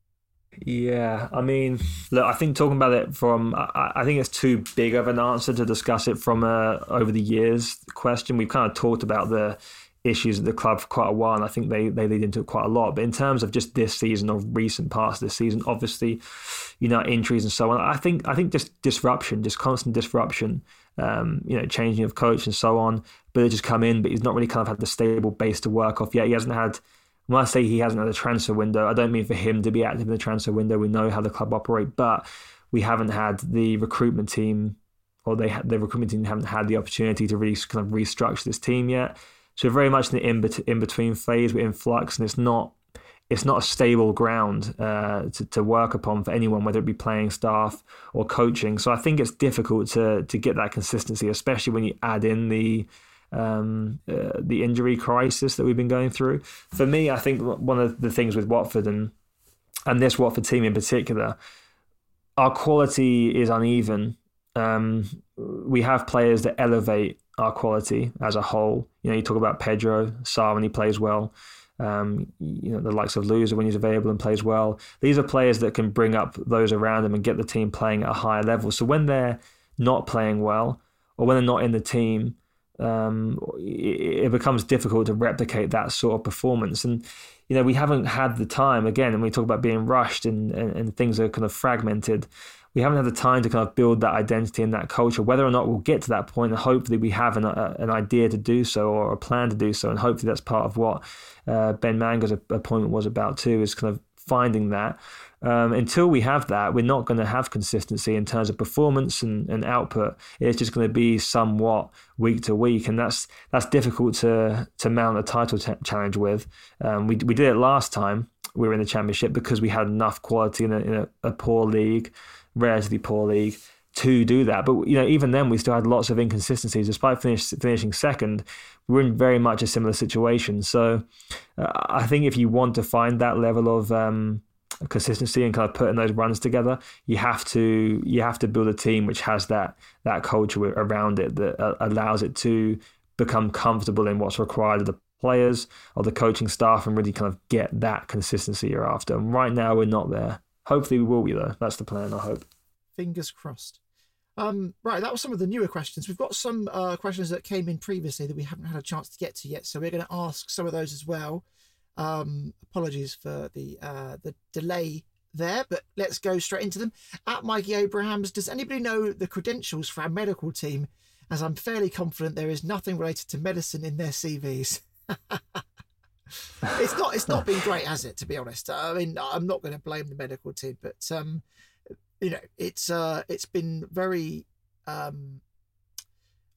Yeah, I mean, look, I think talking about it from, I, I think it's too big of an answer to discuss it from a over the years question. We've kind of talked about the issues at the club for quite a while, and I think they, they lead into it quite a lot. But in terms of just this season or recent parts of this season, obviously, you know, injuries and so on. I think I think just disruption, just constant disruption, um, you know, changing of coach and so on. But they just come in, but he's not really kind of had the stable base to work off yet. He hasn't had when I say he hasn't had a transfer window, I don't mean for him to be active in the transfer window. We know how the club operate, but we haven't had the recruitment team, or they the recruitment team haven't had the opportunity to really kind of restructure this team yet. So very much in the in, in between phase. We're in flux, and it's not it's not a stable ground uh, to, to work upon for anyone, whether it be playing staff or coaching. So I think it's difficult to to get that consistency, especially when you add in the um, uh, the injury crisis that we've been going through. For me, I think one of the things with Watford and and this Watford team in particular, our quality is uneven. Um, we have players that elevate our quality as a whole. You know, you talk about Pedro Sarr when he plays well. Um, you know, the likes of Louza when he's available and plays well. These are players that can bring up those around them and get the team playing at a higher level. So when they're not playing well, or when they're not in the team, um, it, it, becomes difficult to replicate that sort of performance. And you know, we haven't had the time again. And we talk about being rushed and, and, and things are kind of fragmented. We haven't had the time to kind of build that identity and that culture. Whether or not we'll get to that point, and hopefully we have an, a, an idea to do so or a plan to do so, and hopefully that's part of what uh, Ben Manga's appointment was about too, is kind of finding that. Um, until we have that, we're not going to have consistency in terms of performance and, and output. It's just going to be somewhat week to week, and that's that's difficult to to mount a title t- challenge with. Um, we we did it last time we were in the championship because we had enough quality in a, in a, a poor league, relatively poor league to do that. But you know, even then, we still had lots of inconsistencies. Despite finish, finishing second, we're in very much a similar situation. So, uh, I think if you want to find that level of um, consistency and kind of putting those runs together, you have to you have to build a team which has that that culture around it that uh, allows it to become comfortable in what's required of the players or the coaching staff and really kind of get that consistency you're after. And right now we're not there. Hopefully we will be though. That's the plan. I hope.
Fingers crossed. Um, right, that was some of the newer questions. We've got some uh, questions that came in previously that we haven't had a chance to get to yet, so we're going to ask some of those as well. Um, apologies for the uh, the delay there, but let's go straight into them. At Mikey Abrahams, does anybody know the credentials for our medical team? As I'm fairly confident there is nothing related to medicine in their CVs. it's not it's not been great, has it? To be honest, I mean I'm not going to blame the medical team, but um, you know it's uh, it's been very um,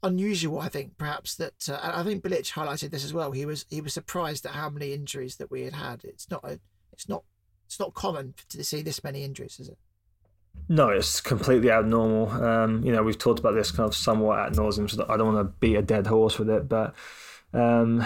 unusual, I think, perhaps that uh, I think Bilic highlighted this as well. He was he was surprised at how many injuries that we had had. It's not a, it's not it's not common to see this many injuries, is it?
No, it's completely abnormal. Um, you know, we've talked about this kind of somewhat at nauseum, so I don't want to beat a dead horse with it, but um,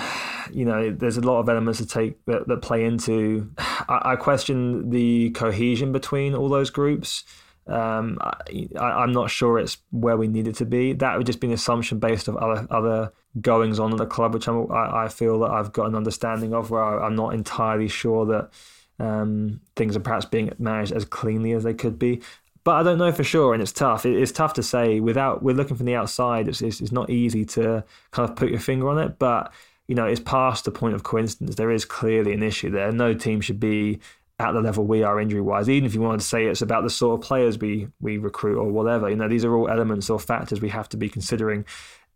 you know, there's a lot of elements to take that, that play into. I, I question the cohesion between all those groups. Um, I, am not sure it's where we need it to be. That would just be an assumption based of other other goings on at the club, which I'm, I, I feel that I've got an understanding of. Where I, am not entirely sure that um, things are perhaps being managed as cleanly as they could be. But I don't know for sure, and it's tough. It, it's tough to say without. We're looking from the outside. It's, it's it's not easy to kind of put your finger on it, but you know, it's past the point of coincidence. There is clearly an issue there. No team should be at the level we are injury wise. Even if you wanted to say it's about the sort of players we we recruit or whatever, you know, these are all elements or factors we have to be considering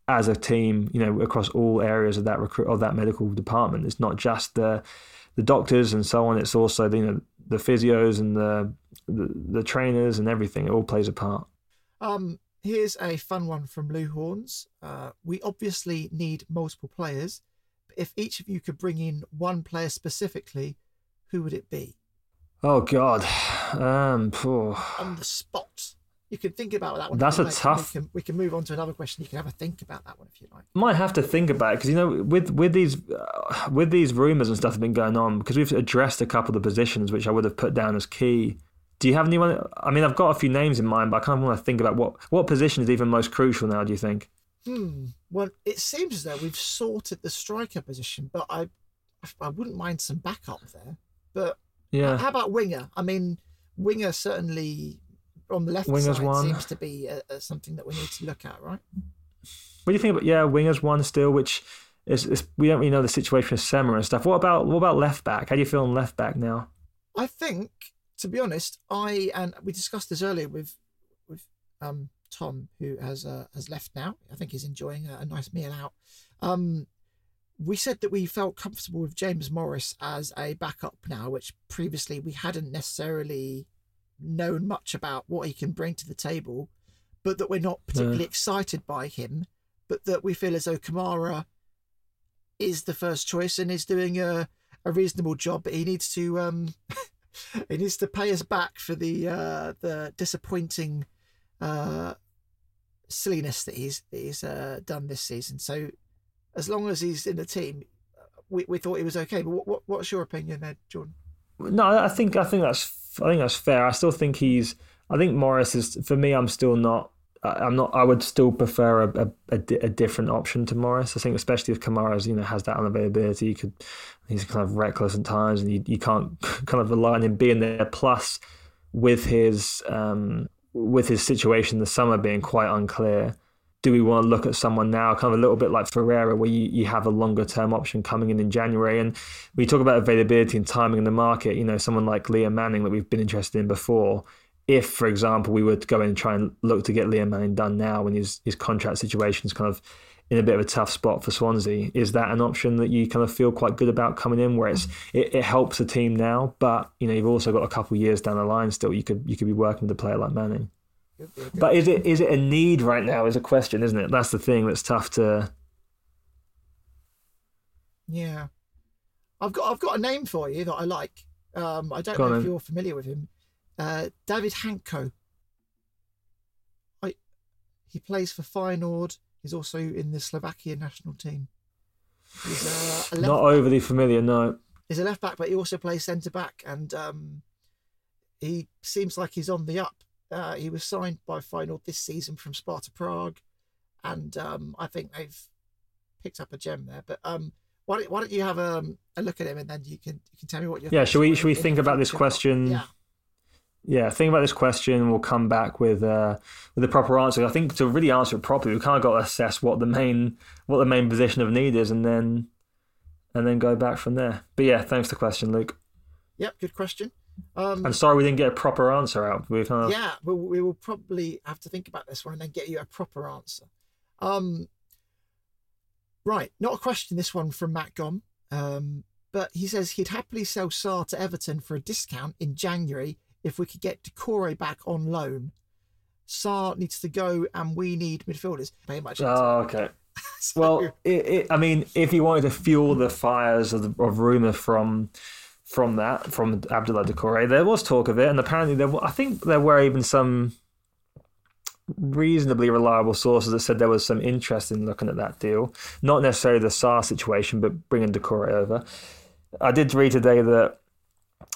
as a team. You know, across all areas of that recruit of that medical department. It's not just the the doctors and so on. It's also the, you know the physios and the, the the trainers and everything. It all plays a part.
Um, here's a fun one from Lou Horns. Uh, we obviously need multiple players. but If each of you could bring in one player specifically, who would it be?
Oh God, um, poor.
on the spot. You can think about that one.
That's a like. tough.
We can, we can, move on to another question. You can have a think about that one if you like.
Might have to think about it because you know, with with these uh, with these rumors and stuff that have been going on, because we've addressed a couple of the positions which I would have put down as key. Do you have anyone? I mean, I've got a few names in mind, but I kind of want to think about what what position is even most crucial now. Do you think?
Hmm. Well, it seems as though we've sorted the striker position, but I, I wouldn't mind some backup there. But
Yeah.
how about winger? I mean, winger certainly on the left
Winger's
side
one.
seems to be uh uh something that we need to look at, right?
What do you think about yeah, wingers one still, which is, is we don't really know the situation with Sema and stuff. What about what about left back? How do you feel on left back now?
I think, to be honest, I and we discussed this earlier with with um, Tom, who has uh, has left now. I think he's enjoying a, a nice meal out. Um, we said that we felt comfortable with James Morris as a backup now, which previously we hadn't necessarily known much about what he can bring to the table, but that we're not particularly excited by him, but that we feel as though Kamara is the first choice and is doing a, a reasonable job, but he needs to um he needs to pay us back for the uh the disappointing uh silliness that he's that he's uh, done this season. So as long as he's in the team, we, we thought he was okay. But what, what what's your opinion there, Jordan?
No, I think I think that's I think that's fair. I still think he's. I think Morris is for me. I'm still not. I'm not. I would still prefer a, a, a, a different option to Morris. I think, especially if Kamara's you know has that unavailability, he could he's kind of reckless at times, and you, you can't kind of rely on him being there. Plus, with his um, with his situation the summer being quite unclear, do we want to look at someone now, kind of a little bit like Ferreira, where you, you have a longer term option coming in in January? And we talk about availability and timing in the market. You know, someone like Liam Manning that we've been interested in before. If, for example, we were to go in and try and look to get Liam Manning done now when his, his contract situation is kind of in a bit of a tough spot for Swansea, is that an option that you kind of feel quite good about coming in where it's it, it helps the team now, but you know, you've also got a couple of years down the line still you could you could be working with a player like Manning. But is it is it a need right now? Is a question, isn't it? That's the thing that's tough to.
Yeah, I've got I've got a name for you that I like. Um, I don't
Go
know
on
if you're familiar with him. Uh, David Hancko. I, he plays for Feyenoord. He's also in the Slovakia national team. He's uh,
Not overly familiar, no.
He's a left back, but he also plays centre back, and um, he seems like he's on the up. Uh, he was signed by Feyenoord this season from Sparta Prague, and um, I think they've picked up a gem there. But um, why don't, why don't you have um, a look at him, and then you can you can tell me what you're.
Yeah, should we should we think about this question?
Yeah.
Yeah, think about this question. We'll come back with uh, with the proper answer. I think to really answer it properly, we kind of got to assess what the main what the main position of need is, and then and then go back from there. But yeah, thanks for the question, Luke.
Yep, good question. Um,
I'm sorry we didn't get a proper answer out. We kind of
yeah, we, we will probably have to think about this one and then get you a proper answer. Um, right, not a question. This one from Matt Gom, um, but he says he'd happily sell Sarr to Everton for a discount in January if we could get Doucouré back on loan. Sarr needs to go, and we need midfielders. Very much.
Oh, okay. Well, it, it, I mean, if you wanted to fuel the fires of, the, of rumor from from that from Abdullah Doucouré, there was talk of it, and apparently there, wa- I think there were even some reasonably reliable sources that said there was some interest in looking at that deal. Not necessarily the Sarr situation, but bringing Doucouré over. I did read today that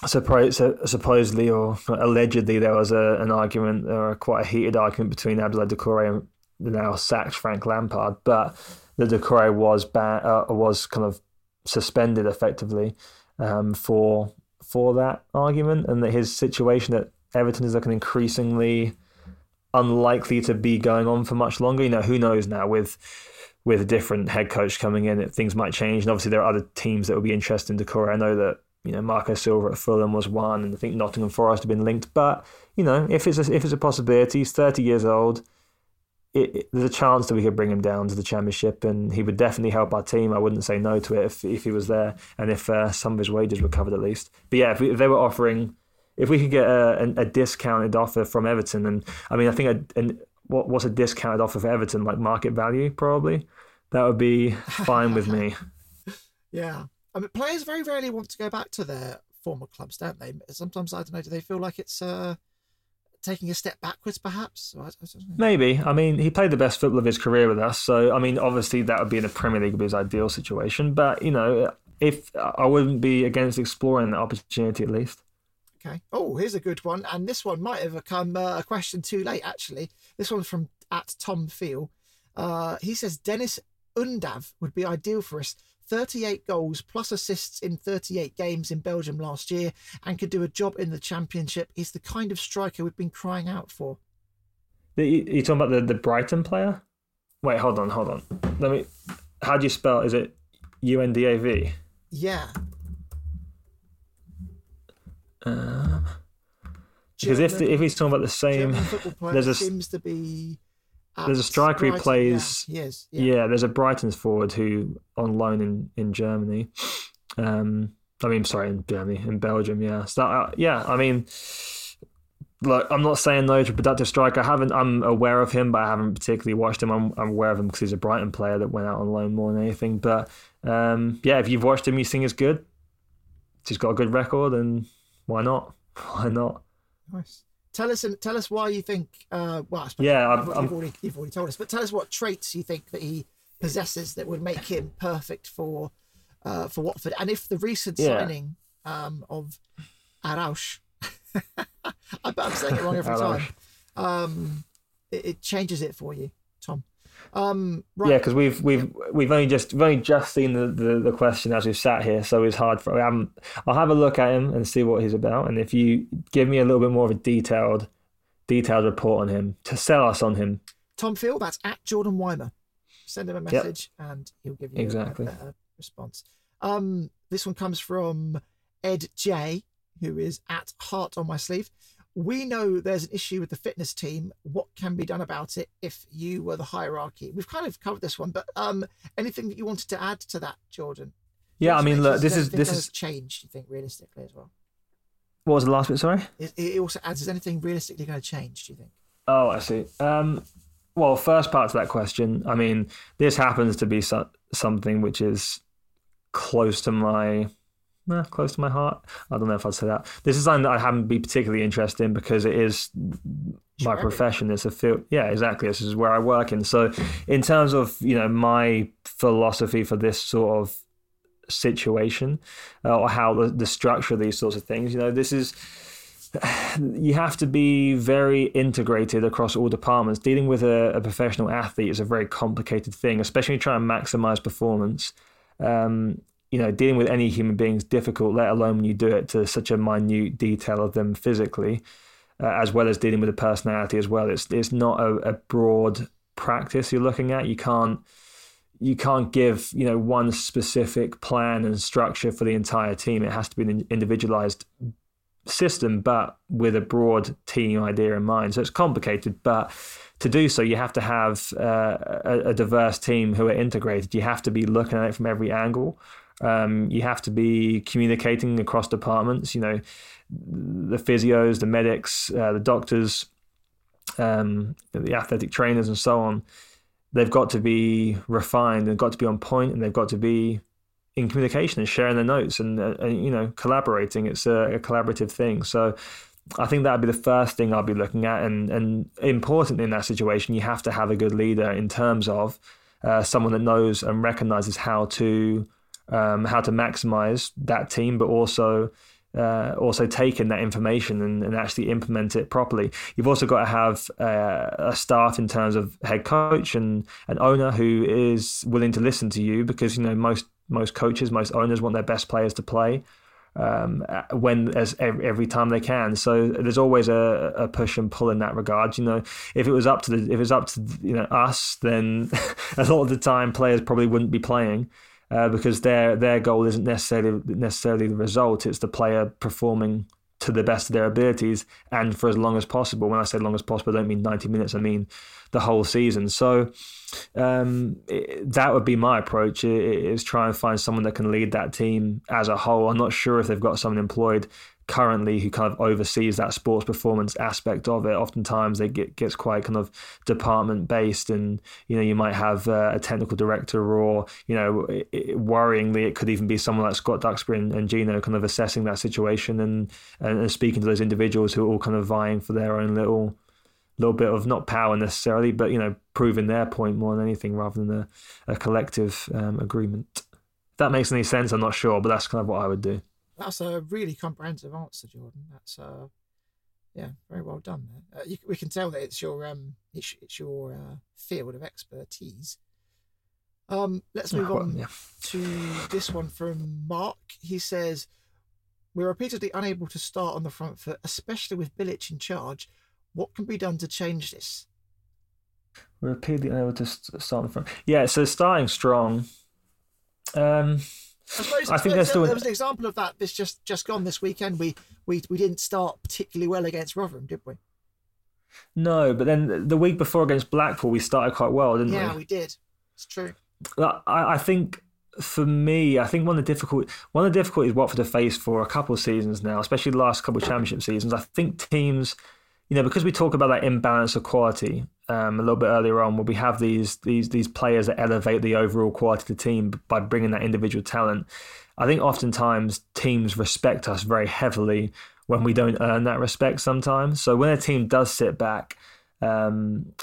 supposedly or allegedly there was a, an argument or quite a heated argument between Abdullah Doucouré and the now sacked Frank Lampard, but the Doucouré was ban- uh, was kind of suspended effectively um, for for that argument, and that his situation at Everton is looking increasingly unlikely to be going on for much longer. You know, who knows now with with a different head coach coming in, things might change. And obviously, there are other teams that will be interested in Doucouré. I know that you know Marco Silva at Fulham was one, and I think Nottingham Forest have been linked. But you know, if it's a, if it's a possibility, he's thirty years old. It, it- there's a chance that we could bring him down to the championship, and he would definitely help our team. I wouldn't say no to it if if he was there, and if uh, some of his wages were covered at least. But yeah, if, we, if they were offering, if we could get a, a, discounted offer from Everton, and I mean, I think a, what what's a discounted offer for Everton like market value probably that would be fine with me.
Yeah. I mean, players very rarely want to go back to their former clubs, don't they? Sometimes I don't know. Do they feel like it's uh, taking a step backwards, perhaps? I, I.
Maybe. I mean, he played the best football of his career with us. So, I mean, obviously that would be in the Premier League would be his ideal situation. But, you know, if I wouldn't be against exploring that opportunity at least.
Okay. Oh, here's a good one, and this one might have come uh, a question too late. Actually, this one's from at Tom Feel. Uh, he says Deniz Undav would be ideal for us. 38 goals plus assists in 38 games in Belgium last year and could do a job in the championship. He's the kind of striker we've been crying out for.
Are you talking about the, the Brighton player? Wait, hold on, hold on. Let me. How do you spell? Is it U N D A V?
Yeah.
Uh, because if the, if he's talking about the same, there's a
seems to be.
There's a striker who plays.
Yeah, yes,
yeah. yeah, there's a Brighton's forward who on loan in in Germany. Um, I mean, sorry, in Germany, in Belgium. Yeah, so that, uh, yeah. I mean, look, I'm not saying no to a productive striker. I haven't. I'm aware of him, but I haven't particularly watched him. I'm, I'm aware of him because he's a Brighton player that went out on loan more than anything. But um, yeah, if you've watched him, you think he's good. He's got a good record, and why not? Why not?
Nice. Tell us, tell us why you think. Uh, well,
yeah,
you've, you've, already, you've already told us, but tell us what traits you think that he possesses that would make him perfect for uh, for Watford, and if the recent yeah. signing um, of Araújo, I bet I'm saying it wrong every time. Um, it, it changes it for you. Um, right.
Yeah, because we've we've we've only just we've only just seen the, the, the, question as we've sat here, so it's hard for. Um, I'll have a look at him and see what he's about, and if you give me a little bit more of a detailed detailed report on him to sell us on him.
Tom Field, that's at Jordan Wiemer. Send him a message, yep. and he'll give you
exactly.
a better response. Um, this one comes from Ed J, who is at Heart on my sleeve we know there's an issue with the fitness team. What can be done about it if you were the hierarchy? We've kind of covered this one, but um, anything that you wanted to add to that, Jordan?
Yeah, I mean, look, this is this is
changed. You think realistically as well?
What was the last bit? Sorry.
It, it also adds: is anything realistically going to change? Do you think?
Oh, I see. Um, well, first part to that question. I mean, this happens to be so- something which is close to my eh, close to my heart. I don't know if I'd say that. This is something that I haven't been particularly interested in because it is my sure. profession. It's a field. Yeah, exactly. This is where I work in. So, in terms of you know my philosophy for this sort of situation uh, or how the, the structure of these sorts of things, you know, this is you have to be very integrated across all departments. Dealing with a, a, professional athlete is a very complicated thing, especially trying to maximize performance. Um, you know, dealing with any human being is difficult, let alone when you do it to such a minute detail of them physically, uh, as well as dealing with the personality as well. It's it's not a, a broad practice you're looking at. You can't you can't give you know one specific plan and structure for the entire team. It has to be an individualized system, but with a broad team idea in mind. So it's complicated, but to do so, you have to have uh, a, a, diverse team who are integrated. You have to be looking at it from every angle. Um, you have to be communicating across departments. You know, the physios, the medics, uh, the doctors, um, the athletic trainers, and so on. They've got to be refined They've got to be on point, and they've got to be in communication and sharing their notes and, uh, and you know collaborating. It's a, a collaborative thing. So. I think that'd be the first thing I'd be looking at, and and important in that situation, you have to have a good leader in terms of uh, someone that knows and recognizes how to um, how to maximize that team, but also uh, also taking that information and, and, actually implement it properly. You've also got to have uh, a staff in terms of head coach and an owner who is willing to listen to you because you know most most coaches, most owners want their best players to play. Um, when as every, every, time they can. So there's always a, a, push and pull in that regard. You know, if it was up to the if it's up to you know us, then a lot of the time players probably wouldn't be playing uh, because their their goal isn't necessarily necessarily the result; it's the player performing to the best of their abilities and for as long as possible. When I say long as possible, I don't mean ninety minutes; I mean the whole season. So um, it, that would be my approach: is try and find someone that can lead that team as a whole. I'm not sure if they've got someone employed currently who kind of oversees that sports performance aspect of it. Oftentimes, they get gets quite kind of department based, and you know you might have uh, a technical director, or you know, it, worryingly, it could even be someone like Scott Duxbury and, and Gino kind of assessing that situation and, and, and speaking to those individuals who are all kind of vying for their own little little bit of not power necessarily, but you know, proving their point more than anything, rather than a, a collective um, agreement. If that makes any sense, I'm not sure, but that's kind of what I would do.
That's a really comprehensive answer, Jordan. That's uh, Yeah, very well done there. Uh, you, we can tell that it's your um, it's, it's your uh, field of expertise. Um, let's move on
yeah.
to this one from Mark. He says, "We're repeatedly unable to start on the front foot, especially with Bilic in charge. What can be done to change this?"
We're repeatedly unable to start on the front. Yeah, so starting strong. Um,
I, suppose,
I think there's still
there was an example of that. This just just gone this weekend. We we we didn't start particularly well against Rotherham, did we?
no, but then the week before against Blackpool, we started quite well, didn't
Yeah,
we?
Yeah, we did. It's true.
I, I think for me, I think one of the difficult one of the difficulties Watford have faced for a couple of seasons now, especially the last couple of championship seasons. I think teams, you know, because we talk about that imbalance of quality um, a little bit earlier on, where we have these these these players that elevate the overall quality of the team by bringing that individual talent. I think oftentimes teams respect us very heavily when we don't earn that respect sometimes. So when a team does sit back um,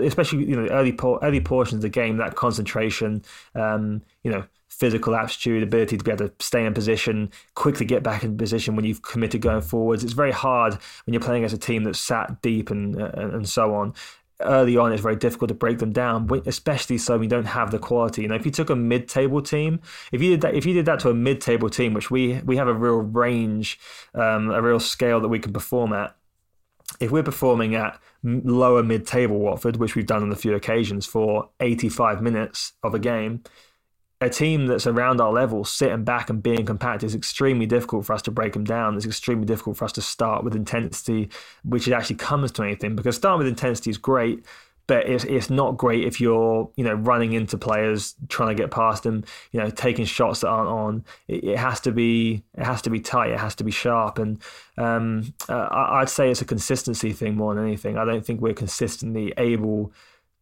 especially you know early early portions of the game, that concentration, um, you know, physical aptitude, ability to be able to stay in position, quickly get back in position when you've committed going forwards. It's very hard when you're playing as a team that's sat deep and and so on. Early on, it's very difficult to break them down, especially so you don't have the quality. You know, if you took a mid-table team, if you did that, if you did that to a mid-table team, which we we have a real range, um, a real scale that we can perform at if we're performing at lower mid table Watford, which we've done on a few occasions for 85 minutes of a game, a team that's around our level sitting back and being compact is extremely difficult for us to break them down. It's extremely difficult for us to start with intensity, which it actually comes to anything because starting with intensity is great. But it's, it's not great if you're you know running into players trying to get past them you know taking shots that aren't on it, it has to be it has to be tight it has to be sharp and um, uh, I'd say it's a consistency thing more than anything I don't think we're consistently able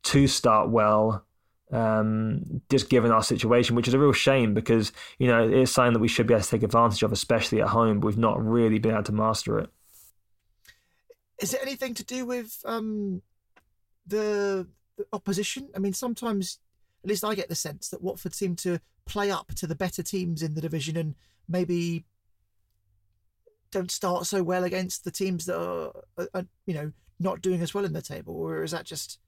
to start well um, just given our situation, which is a real shame because you know it's something that we should be able to take advantage of, especially at home. But we've not really been able to master it.
Is it anything to do with um, the, the opposition? I mean, sometimes, at least I get the sense that Watford seem to play up to the better teams in the division and maybe don't start so well against the teams that are, are, are you know, not doing as well in the table. Or is that just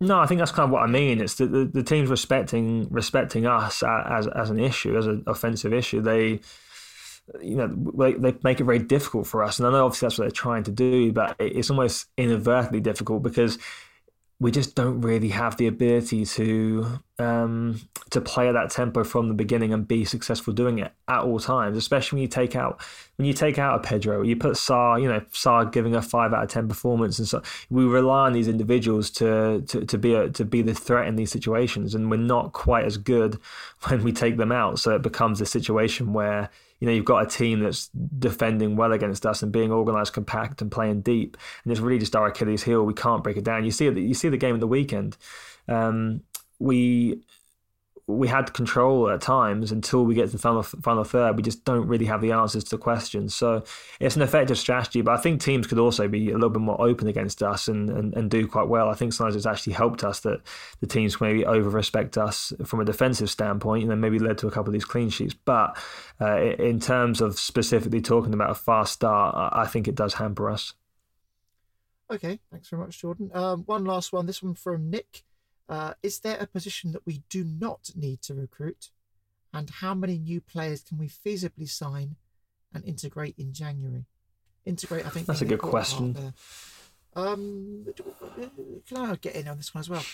No, I think that's kind of what I mean. It's the, the, the teams respecting respecting us as as an issue, as an offensive issue. They, you know, they, they make it very difficult for us, and I know obviously that's what they're trying to do, but it's almost inadvertently difficult because we just don't really have the ability to um, to play at that tempo from the beginning and be successful doing it at all times. Especially when you take out when you take out a Pedro, you put Sarr, you know, Sarr giving a five out of ten performance, and so we rely on these individuals to to, to be a, to be the threat in these situations, and we're not quite as good when we take them out. So it becomes a situation where you know you've got a team that's defending well against us and being organised, compact, and playing deep, and it's really just our Achilles heel. We can't break it down. You see it. You see the game of the weekend. Um, we we had control at times until we get to the final final third. We just don't really have the answers to questions. So it's an effective strategy, but I think teams could also be a little bit more open against us and, and, and do quite well. I think sometimes it's actually helped us that the teams maybe over respect us from a defensive standpoint, and then maybe led to a couple of these clean sheets. But uh, in terms of specifically talking about a fast start, I think it does hamper us.
Okay, thanks very much, Jordan. Um, one last one. This one from Nick. Uh, is there a position that we do not need to recruit? And how many new players can we feasibly sign and integrate in January? Integrate, I think.
That's a good question.
Um, can I get in on this one as well?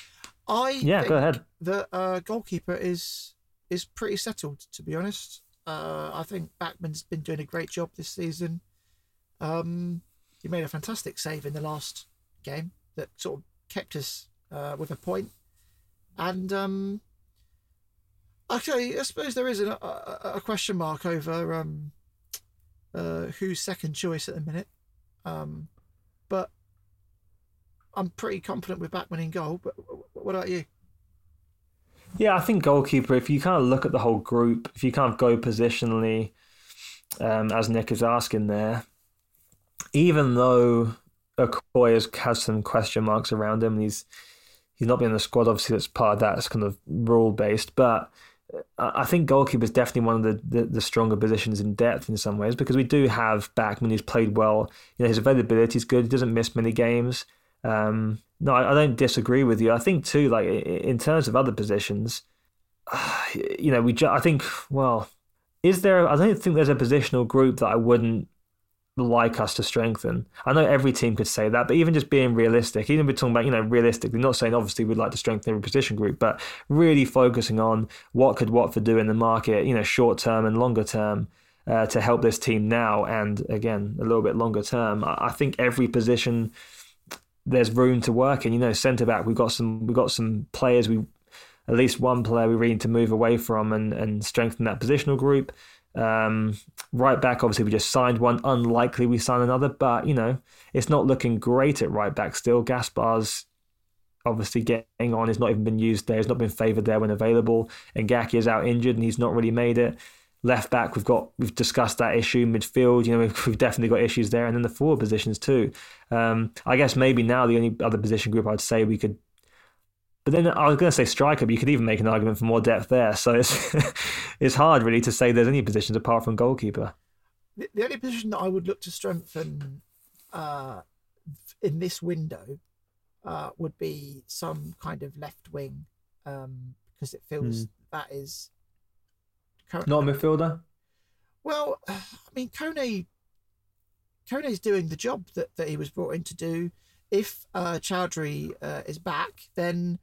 I
Yeah, go ahead.
The uh, goalkeeper is is pretty settled, to be honest. Uh, I think Bachmann's been doing a great job this season. Um, he made a fantastic save in the last game that sort of kept us uh, with a point. And um, okay, I suppose there is an, a, a question mark over um, uh, who's second choice at the minute. Um, but I'm pretty confident with Bachmann in goal. But what about you?
Yeah, I think goalkeeper. If you kind of look at the whole group, if you kind of go positionally, um, as Nick is asking there, even though Okoye has, has some question marks around him, he's he's not been in the squad. Obviously, that's part of that. It's kind of rule based, but I think goalkeeper is definitely one of the, the, the, stronger positions in depth in some ways because we do have Bachmann who's played well. You know, his availability is good. He doesn't miss many games. Um, no, I, I, don't disagree with you. I think too, like in terms of other positions, you know, we. Ju- I think well, is there? I don't think there's a positional group that I wouldn't like us to strengthen. I know every team could say that, but even just being realistic, even we're talking about, you know, realistically, not saying obviously we'd like to strengthen every position group, but really focusing on what could Watford do in the market, you know, short term and longer term. Uh, to help this team now and again a little bit longer term, I, I think every position there's room to work in. You know, centre back, we've got some we've got some players we at least one player we really need to move away from and, and strengthen that positional group. Um, right back, obviously, we just signed one. Unlikely we sign another, but you know, it's not looking great at right back still. Gaspar's obviously getting on. He's not even been used there. He's not been favoured there when available. And Gaki is out injured, and he's not really made it. Left back, we've got we've discussed that issue. Midfield, you know, we've, we've definitely got issues there, and then the forward positions too. Um, I guess maybe now the only other position group I'd say we could but then I was going to say striker, but you could even make an argument for more depth there. So it's it's hard really to say there's any positions apart from goalkeeper.
The, the only position that I would look to strengthen uh, in this window uh, would be some kind of left wing um, because it feels mm. that is
currently... not a midfielder.
Well, I mean, Koné is doing the job that, that he was brought in to do. If uh, Choudhury uh, is back, then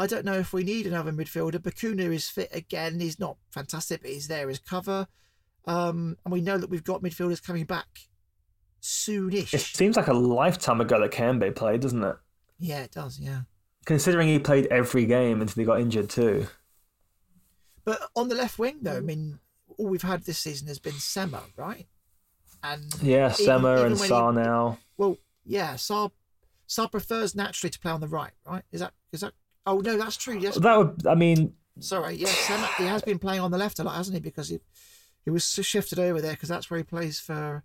I don't know if we need another midfielder. Bacuna is fit again. He's not fantastic, but he's there as cover. Um, and we know that we've got midfielders coming back soonish.
It seems like a lifetime ago that Kayembe played, doesn't it?
Yeah, it does. Yeah.
Considering he played every game until he got injured too.
But on the left wing, though, I mean, all we've had this season has been Sema, right?
And yeah, Sema and Sarr now.
Well, yeah, Sarr Sarr prefers naturally to play on the right, right? Is that is that Oh no, that's true. Yes,
that would. I mean,
sorry. Yes, he has been playing on the left a lot, hasn't he? Because he he was shifted over there because that's where he plays for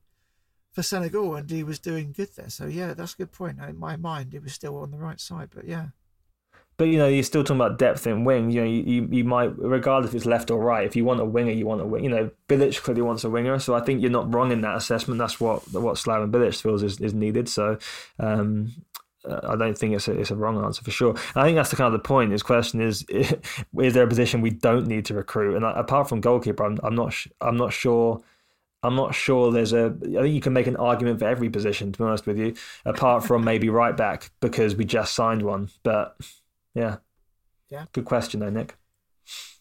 for Senegal, and he was doing good there. So yeah, that's a good point. In my mind, he was still on the right side, but yeah.
But you know, you're still talking about depth in wing. You know, you, you might, regardless if it's left or right, if you want a winger, you want a wing. You know, Bilic clearly wants a winger, so I think you're not wrong in that assessment. That's what what Slaven Bilic feels is, is needed. So, um, I don't think it's a, it's a wrong answer for sure. And I think that's the kind of the point. His question is: Is there a position we don't need to recruit? And apart from goalkeeper, I'm, I'm not I'm not sure. I'm not sure there's a. I think you can make an argument for every position. To be honest with you, apart from maybe right back because we just signed one. But yeah,
yeah,
good question though, Nick.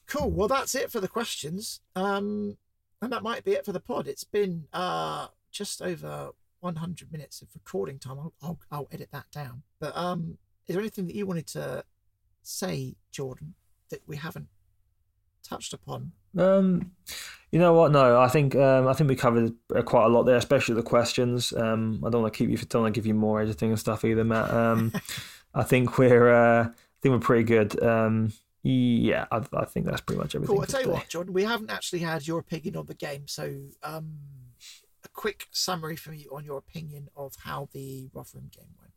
Cool. Well, that's it for the questions. Um, and that might be it for the pod. It's been uh just over 100 minutes of recording time. I'll, I'll, I'll edit that down. But um, is there anything that you wanted to say, Jordan, that we haven't touched upon?
Um, you know what? No, I think um, I think we covered quite a lot there, especially the questions. Um, I don't want to keep you, don't want to give you more editing and stuff either, Matt. Um, I think we're uh, I think we're pretty good. Um, yeah, I, I think that's pretty much everything.
Cool. I tell you what, Jordan, we haven't actually had your opinion on the game, so um, quick summary from you on your opinion of how the Rotherham game went.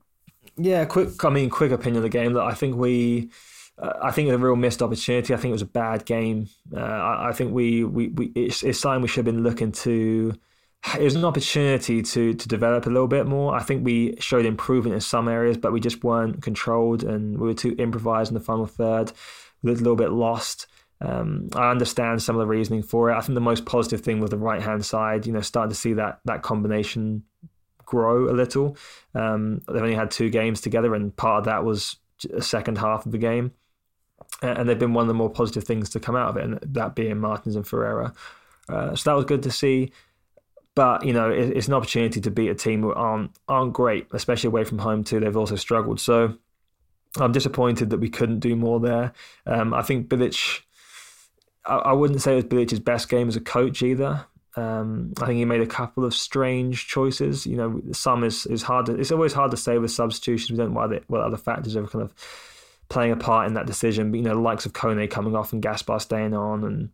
Yeah, quick. I mean, quick opinion of the game. That I think we, uh, I think it was a real missed opportunity. I think it was a bad game. Uh, I, I, think we, we, we it's, it's something we should have been looking to. It was an opportunity to to develop a little bit more. I think we showed improvement in some areas, but we just weren't controlled, and we were too improvised in the final third. We looked a little bit lost. Um, I understand some of the reasoning for it. I think the most positive thing was the right hand side. You know, starting to see that that combination grow a little. Um, they've only had two games together, and part of that was a second half of the game. And they've been one of the more positive things to come out of it, and that being Martins and Ferreira. Uh, so that was good to see. But you know, it, it's an opportunity to beat a team who aren't aren't great, especially away from home too. They've also struggled. So I'm disappointed that we couldn't do more there. Um, I think Bilic I, wouldn't say it was Bilic's best game as a coach either. Um, I think he made a couple of strange choices. You know, some is, is hard. To, it's always hard to say with substitutions. We don't know what, what other factors are kind of playing a part in that decision. But you know, the likes of Koné coming off and Gaspar staying on and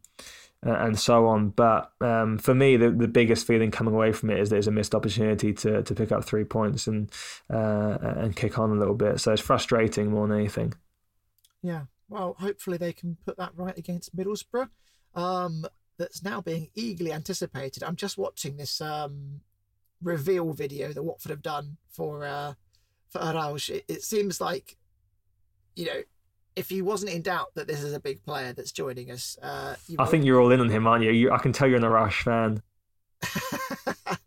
uh, and so on. But um, for me, the, the biggest feeling coming away from it is there's a missed opportunity to to pick up three points and uh, and kick on a little bit. So it's frustrating more than anything.
Yeah, Well, hopefully they can put that right against Middlesbrough. Um, that's now being eagerly anticipated. I'm just watching this um, reveal video that Watford have done for uh, for Araújo. It, it seems like, you know, if he wasn't in doubt that this is a big player that's joining us, uh,
I think you're all in on him, aren't you? you I can tell you're an Arash fan.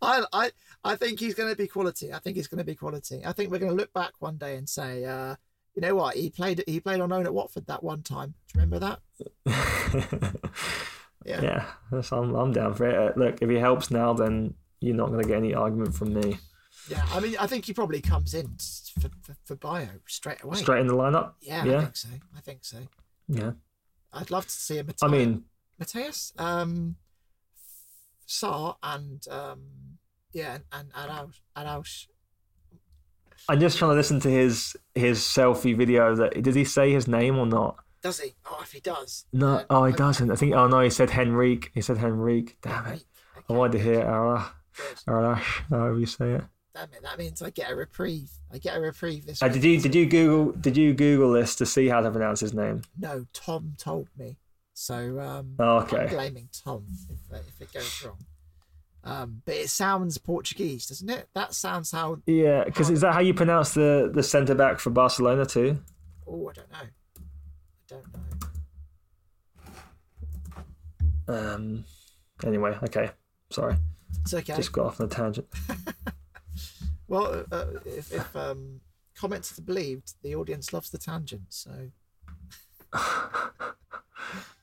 I, I, I think he's going to be quality. I think he's going to be quality. I think we're going to look back one day and say, uh, you know what? He played. He played on own at Watford that one time. Do you remember that?
yeah, yeah. I'm, I'm down for it. Uh, look, if he helps now, then you're not going to get any argument from me.
Yeah, I mean, I think he probably comes in for, for, for Bayo straight away.
Straight in the lineup.
Yeah, yeah, I think so. I think so.
Yeah,
I'd love to see him.
I mean,
Mateus, um, and um, yeah, and Arauz. Arauz.
I'm just trying to listen to his his selfie video. That did he say his name or not?
Does he? Oh, if he does.
No, oh, he doesn't. I think. Oh no, he said Henrique. He said Henrique. Damn it! Okay. I wanted to hear Ara, Arash. However you say it.
Damn it! That means I get a reprieve. I get a reprieve this.
Uh, did you did you Google did you Google this to see how to pronounce his name?
No, Tom told me. So um,
oh, okay.
I'm blaming Tom if, uh, if it goes wrong. Um, but it sounds Portuguese, doesn't it? That sounds how.
Yeah, because is that how you pronounce the the centre back for Barcelona too?
Oh, I don't know. I don't
know. Um. Anyway, okay. Sorry.
It's okay.
Just got off on a tangent.
well, uh, uh, if, if um, comments are believed, the audience loves the tangent, so.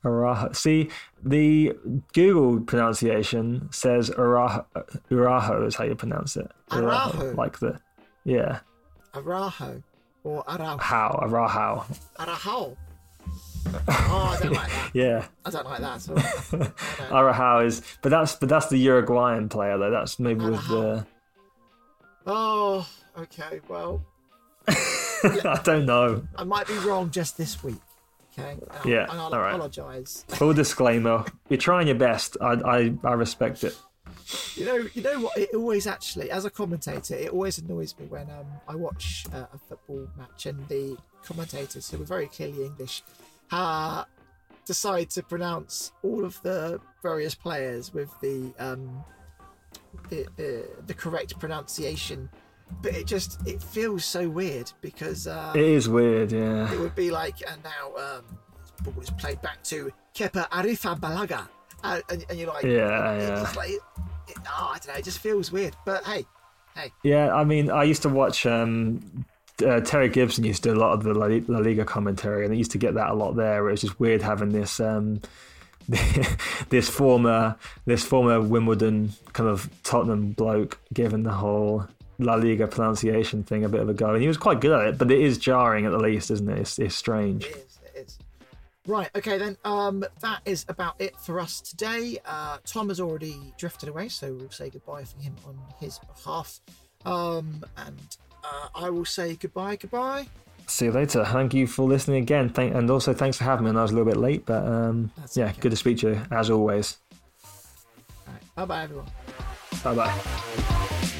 Araho. See, the Google pronunciation says Araho, Uraho is how you pronounce it.
Araho.
Like the, yeah.
Araho or Araujo.
How? Araho.
Araho. Oh, I don't like that.
yeah.
I don't like that. So
Araujo is, but that's but that's the Uruguayan player though. That's maybe with the.
Oh, okay. Well.
I don't know.
I might be wrong just this week. Okay.
yeah.
And I'll
all right.
apologise.
Full disclaimer: You're trying your best. I, I I respect it.
You know, you know what? It always actually, as a commentator, it always annoys me when um, I watch uh, a football match and the commentators, who are very clearly English, uh, decide to pronounce all of the various players with the um, the, the, the correct pronunciation but it just it feels so weird because uh,
it is weird. Yeah,
it would be like, and now um, ball is played back to Kepa Arrizabalaga, uh, and, and, you're like,
yeah, yeah.
It's like, it, oh, I don't know, it just feels weird. But hey, hey.
Yeah, I mean, I used to watch. Um, uh, Terry Gibson used to do a lot of the La Liga commentary, and I used to get that a lot there. It was just weird having this. Um, this former this former Wimbledon kind of Tottenham bloke giving the whole La Liga pronunciation thing a bit of a go, and he was quite good at it. But it is jarring at the least, isn't it? It's, it's strange.
It is. It is. Right. Okay. Then. Um. That is about it for us today. Uh. Tom has already drifted away, so we'll say goodbye for him on his behalf. Um. And uh, I will say goodbye. Goodbye.
See you later. Thank you for listening again. Thank and also thanks for having me. And I was a little bit late, but um. That's yeah. Okay. Good to speak to you as always.
Right. Bye bye everyone.
Bye bye.